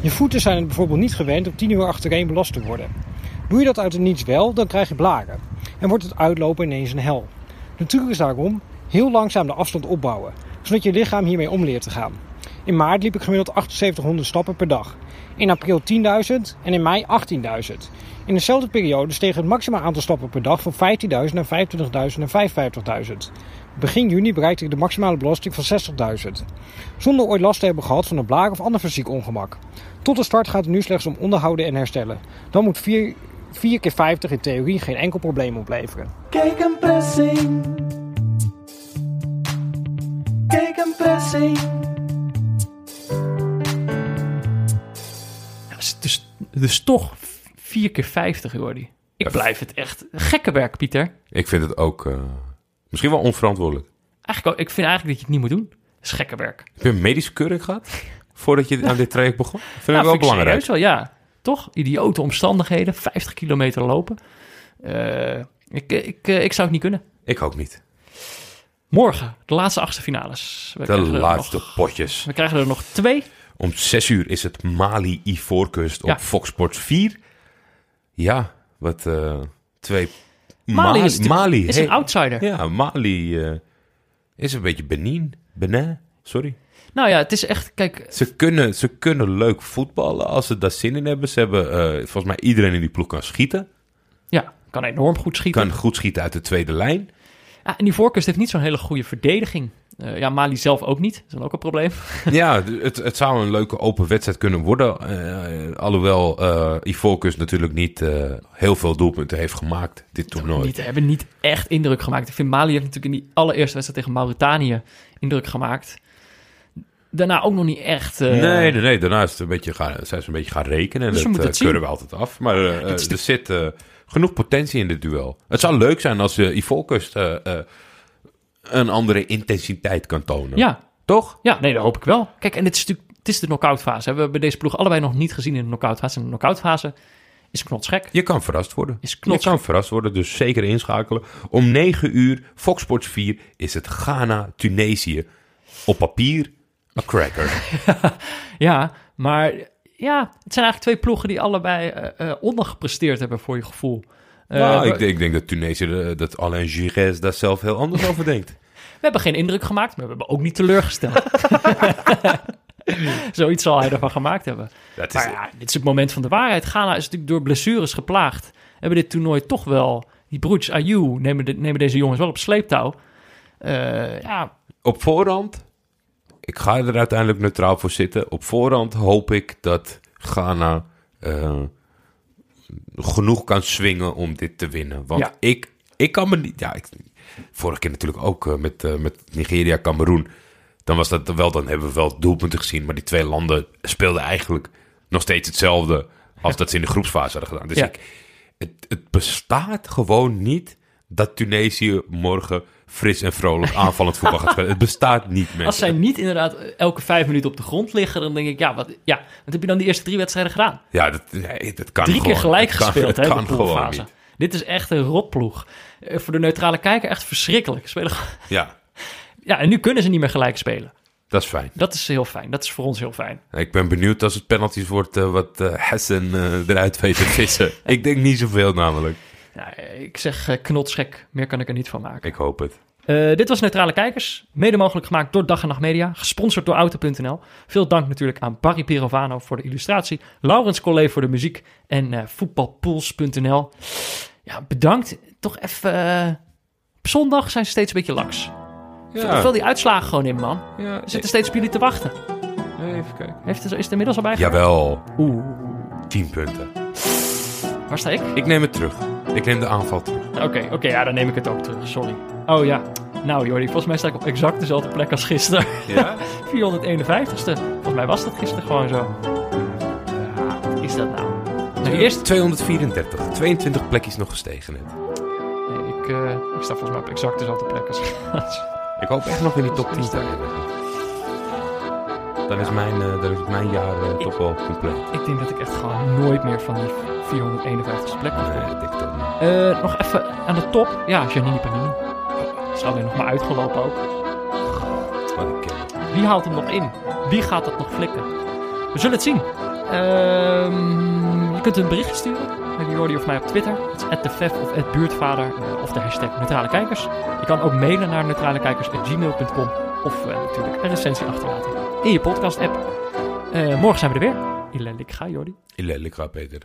Je voeten zijn het bijvoorbeeld niet gewend om 10 uur achtereen belast te worden. Doe je dat uit het niets wel, dan krijg je blaren. En wordt het uitlopen ineens een hel. Truc is daarom heel langzaam de afstand opbouwen, zodat je lichaam hiermee om leert te gaan. In maart liep ik gemiddeld 7800 stappen per dag. In april 10.000 en in mei 18.000. In dezelfde periode steeg het maximaal aantal stappen per dag van 15.000 naar 25.000 en 55.000. Begin juni bereikte ik de maximale belasting van 60.000. Zonder ooit last te hebben gehad van een blaar of ander fysiek ongemak. Tot de start gaat het nu slechts om onderhouden en herstellen. Dan moet 4, 4 keer 50 in theorie geen enkel probleem opleveren. Kijk een pressing. Kijk een pressing. Ja, dus, dus, dus toch 4 keer 50, Jordi. Ik blijf het echt gekke werk, Pieter. Ik vind het ook eh, misschien wel onverantwoordelijk. Eigenlijk, ook- ik vind eigenlijk dat je het niet moet doen. Dat is gekke werk. Heb je een medische keuring gehad voordat je aan dit traject begon? Vind ik Ja, wel vind ik belangrijk. serieus wel, ja. Toch? Idiote omstandigheden. 50 kilometer lopen. Eh, ik, ik, eh, ik zou het niet kunnen. Ik ook niet. Morgen, de laatste achtste finales. We De laatste nog- potjes. we krijgen er nog twee. Om zes uur is het Mali Ivoorkust op Ja. Fox Sports 4. Ja, wat eh, twee... Mali, is, Mali, is hey. een outsider. Ja, Mali is een beetje Benin. Benin, sorry. Nou ja, het is echt... Kijk, Ze kunnen, ze kunnen leuk voetballen als ze daar zin in hebben. Ze hebben, eh, volgens mij, iedereen in die ploeg kan schieten. ja, kan enorm goed schieten. Kan goed schieten uit de tweede lijn. Ja, en die voorkust heeft niet zo'n hele goede verdediging. Eh, ja, Mali zelf ook niet. Dat is dan ook een probleem. [laughs] Ja, het, het zou een leuke open wedstrijd kunnen worden. Eh, alhoewel eh Ivoorkust natuurlijk niet heel veel doelpunten heeft gemaakt dit toernooi. Niet, hebben niet echt indruk gemaakt. Ik vind Mali heeft natuurlijk in die allereerste wedstrijd tegen Mauritanië indruk gemaakt. Daarna ook nog niet echt. eh, nee, nee, nee, daarna is het een beetje gaan, zijn ze een beetje gaan rekenen. En Dus dat eh, keuren we altijd af. Maar eh, er zit genoeg potentie in dit duel. Het zou leuk zijn als uh, Ivoorkust eh, een andere intensiteit kan tonen. Ja, Toch? ja, nee, dat hoop ik wel. Kijk, en dit is natuurlijk het is de knock-out fase. hè. We hebben deze ploeg allebei nog niet gezien in de knock-out fase. En de knock-out fase is knotsgek. Je kan verrast worden. Is Je knotsgek. kan verrast worden, dus zeker inschakelen. Om 9 uur, Fox Sports 4, is het Ghana-Tunesië. Op papier, een cracker. [laughs] Ja, maar ja, het zijn eigenlijk twee ploegen die allebei eh, ondergepresteerd hebben voor je gevoel. Eh, nou, ik, denk- ik denk dat Tunesië, dat Alain Girez daar zelf heel anders over denkt. [laughs] we hebben geen indruk gemaakt, maar we hebben ook niet teleurgesteld. [laughs] Zoiets zal hij ervan gemaakt hebben. Dat is, Maar ja, dit is het moment van de waarheid. Ghana is natuurlijk door blessures geplaagd. Hebben dit toernooi toch wel... Die broers Ayew nemen, de- nemen deze jongens wel op sleeptouw. Eh, ja, Op voorhand, ik ga er uiteindelijk neutraal voor zitten. Op voorhand hoop ik dat Ghana eh, genoeg kan swingen om dit te winnen. Want Ja. ik, ik kan me niet... Ja, ik, vorige keer natuurlijk ook eh, met, eh, met Nigeria, Cameroen. Dan was dat wel, dan hebben we wel doelpunten gezien. Maar die twee landen speelden eigenlijk nog steeds hetzelfde als dat ze in de groepsfase hadden gedaan. Dus Ja. ik, het, het bestaat gewoon niet dat Tunesië morgen fris en vrolijk aanvallend voetbal gaat spelen. Het bestaat niet, mensen. als zij niet inderdaad elke vijf minuten op de grond liggen... dan denk ik, ja, wat, ja, wat heb je dan die eerste drie wedstrijden gedaan? Ja, dat, nee, dat kan Drie gewoon. keer gelijk gespeeld, hè, kan de gewoon poolfase. niet. Dit is echt een rotploeg. Eh, voor de neutrale kijker echt verschrikkelijk. Spelen, Ja, [laughs] ja, en nu kunnen ze niet meer gelijk spelen. dat is fijn. Dat is heel fijn. Dat is voor ons heel fijn. Ik ben benieuwd als het penalties wordt eh, wat eh Hessen eruit weet te vissen. [laughs] ik denk niet zoveel namelijk. Ja, ik zeg eh, knotsgek. Meer kan ik er niet van maken. Ik hoop het. Eh, dit was Neutrale Kijkers. Mede mogelijk gemaakt door Dag en Nacht Media. Gesponsord door Auto.nl. Veel dank natuurlijk aan Barry Pirovano voor de illustratie. Laurens Collet voor de muziek. En eh voetbalpools.nl. Ja, bedankt. Toch even... op zondag zijn ze steeds een beetje laks. Ja. Vul die uitslagen gewoon in, man. ja We zitten steeds op jullie te wachten. even kijken. Heeft het, is het inmiddels al bij? Jawel, Oeh, 10 punten. waar sta ik? Ik neem het terug. Ik neem de aanval terug. Oké, oké, ja, dan neem ik het ook terug. Sorry. Oh ja. Nou, Jordi, volgens mij sta ik op exact dezelfde plek als gisteren. Ja? [laughs] 451ste. Volgens mij was dat gisteren gewoon zo. Ja, wat is dat nou? Nou, eerst... 234. 22 plekjes nog gestegen net. Nee, ik, eh, ik sta volgens mij op exact dezelfde plek als Ik hoop echt nog in die top 10 te eindigen. Dan is mijn, dan is mijn jaar eh, toch wel compleet. Ik denk dat ik echt gewoon nooit meer van die 451ste plek mag Nee, dat denk ik ook niet. Eh, nog even aan de top. Ja, Janine Panini. Is alleen nog maar uitgelopen ook. Wat een. Wie haalt hem nog in? Wie gaat dat nog flikken? We zullen het zien. Ehm, je kunt een berichtje sturen naar Jordi of mij op Twitter. Het is @defef of @buurtvader of de hashtag neutrale kijkers. Je kan ook mailen naar neutralekijkers@gmail.com of eh, natuurlijk een recensie achterlaten in je podcast app. morgen zijn we er weer. Ilel, ik ga Jordi. Lelijk, Peter.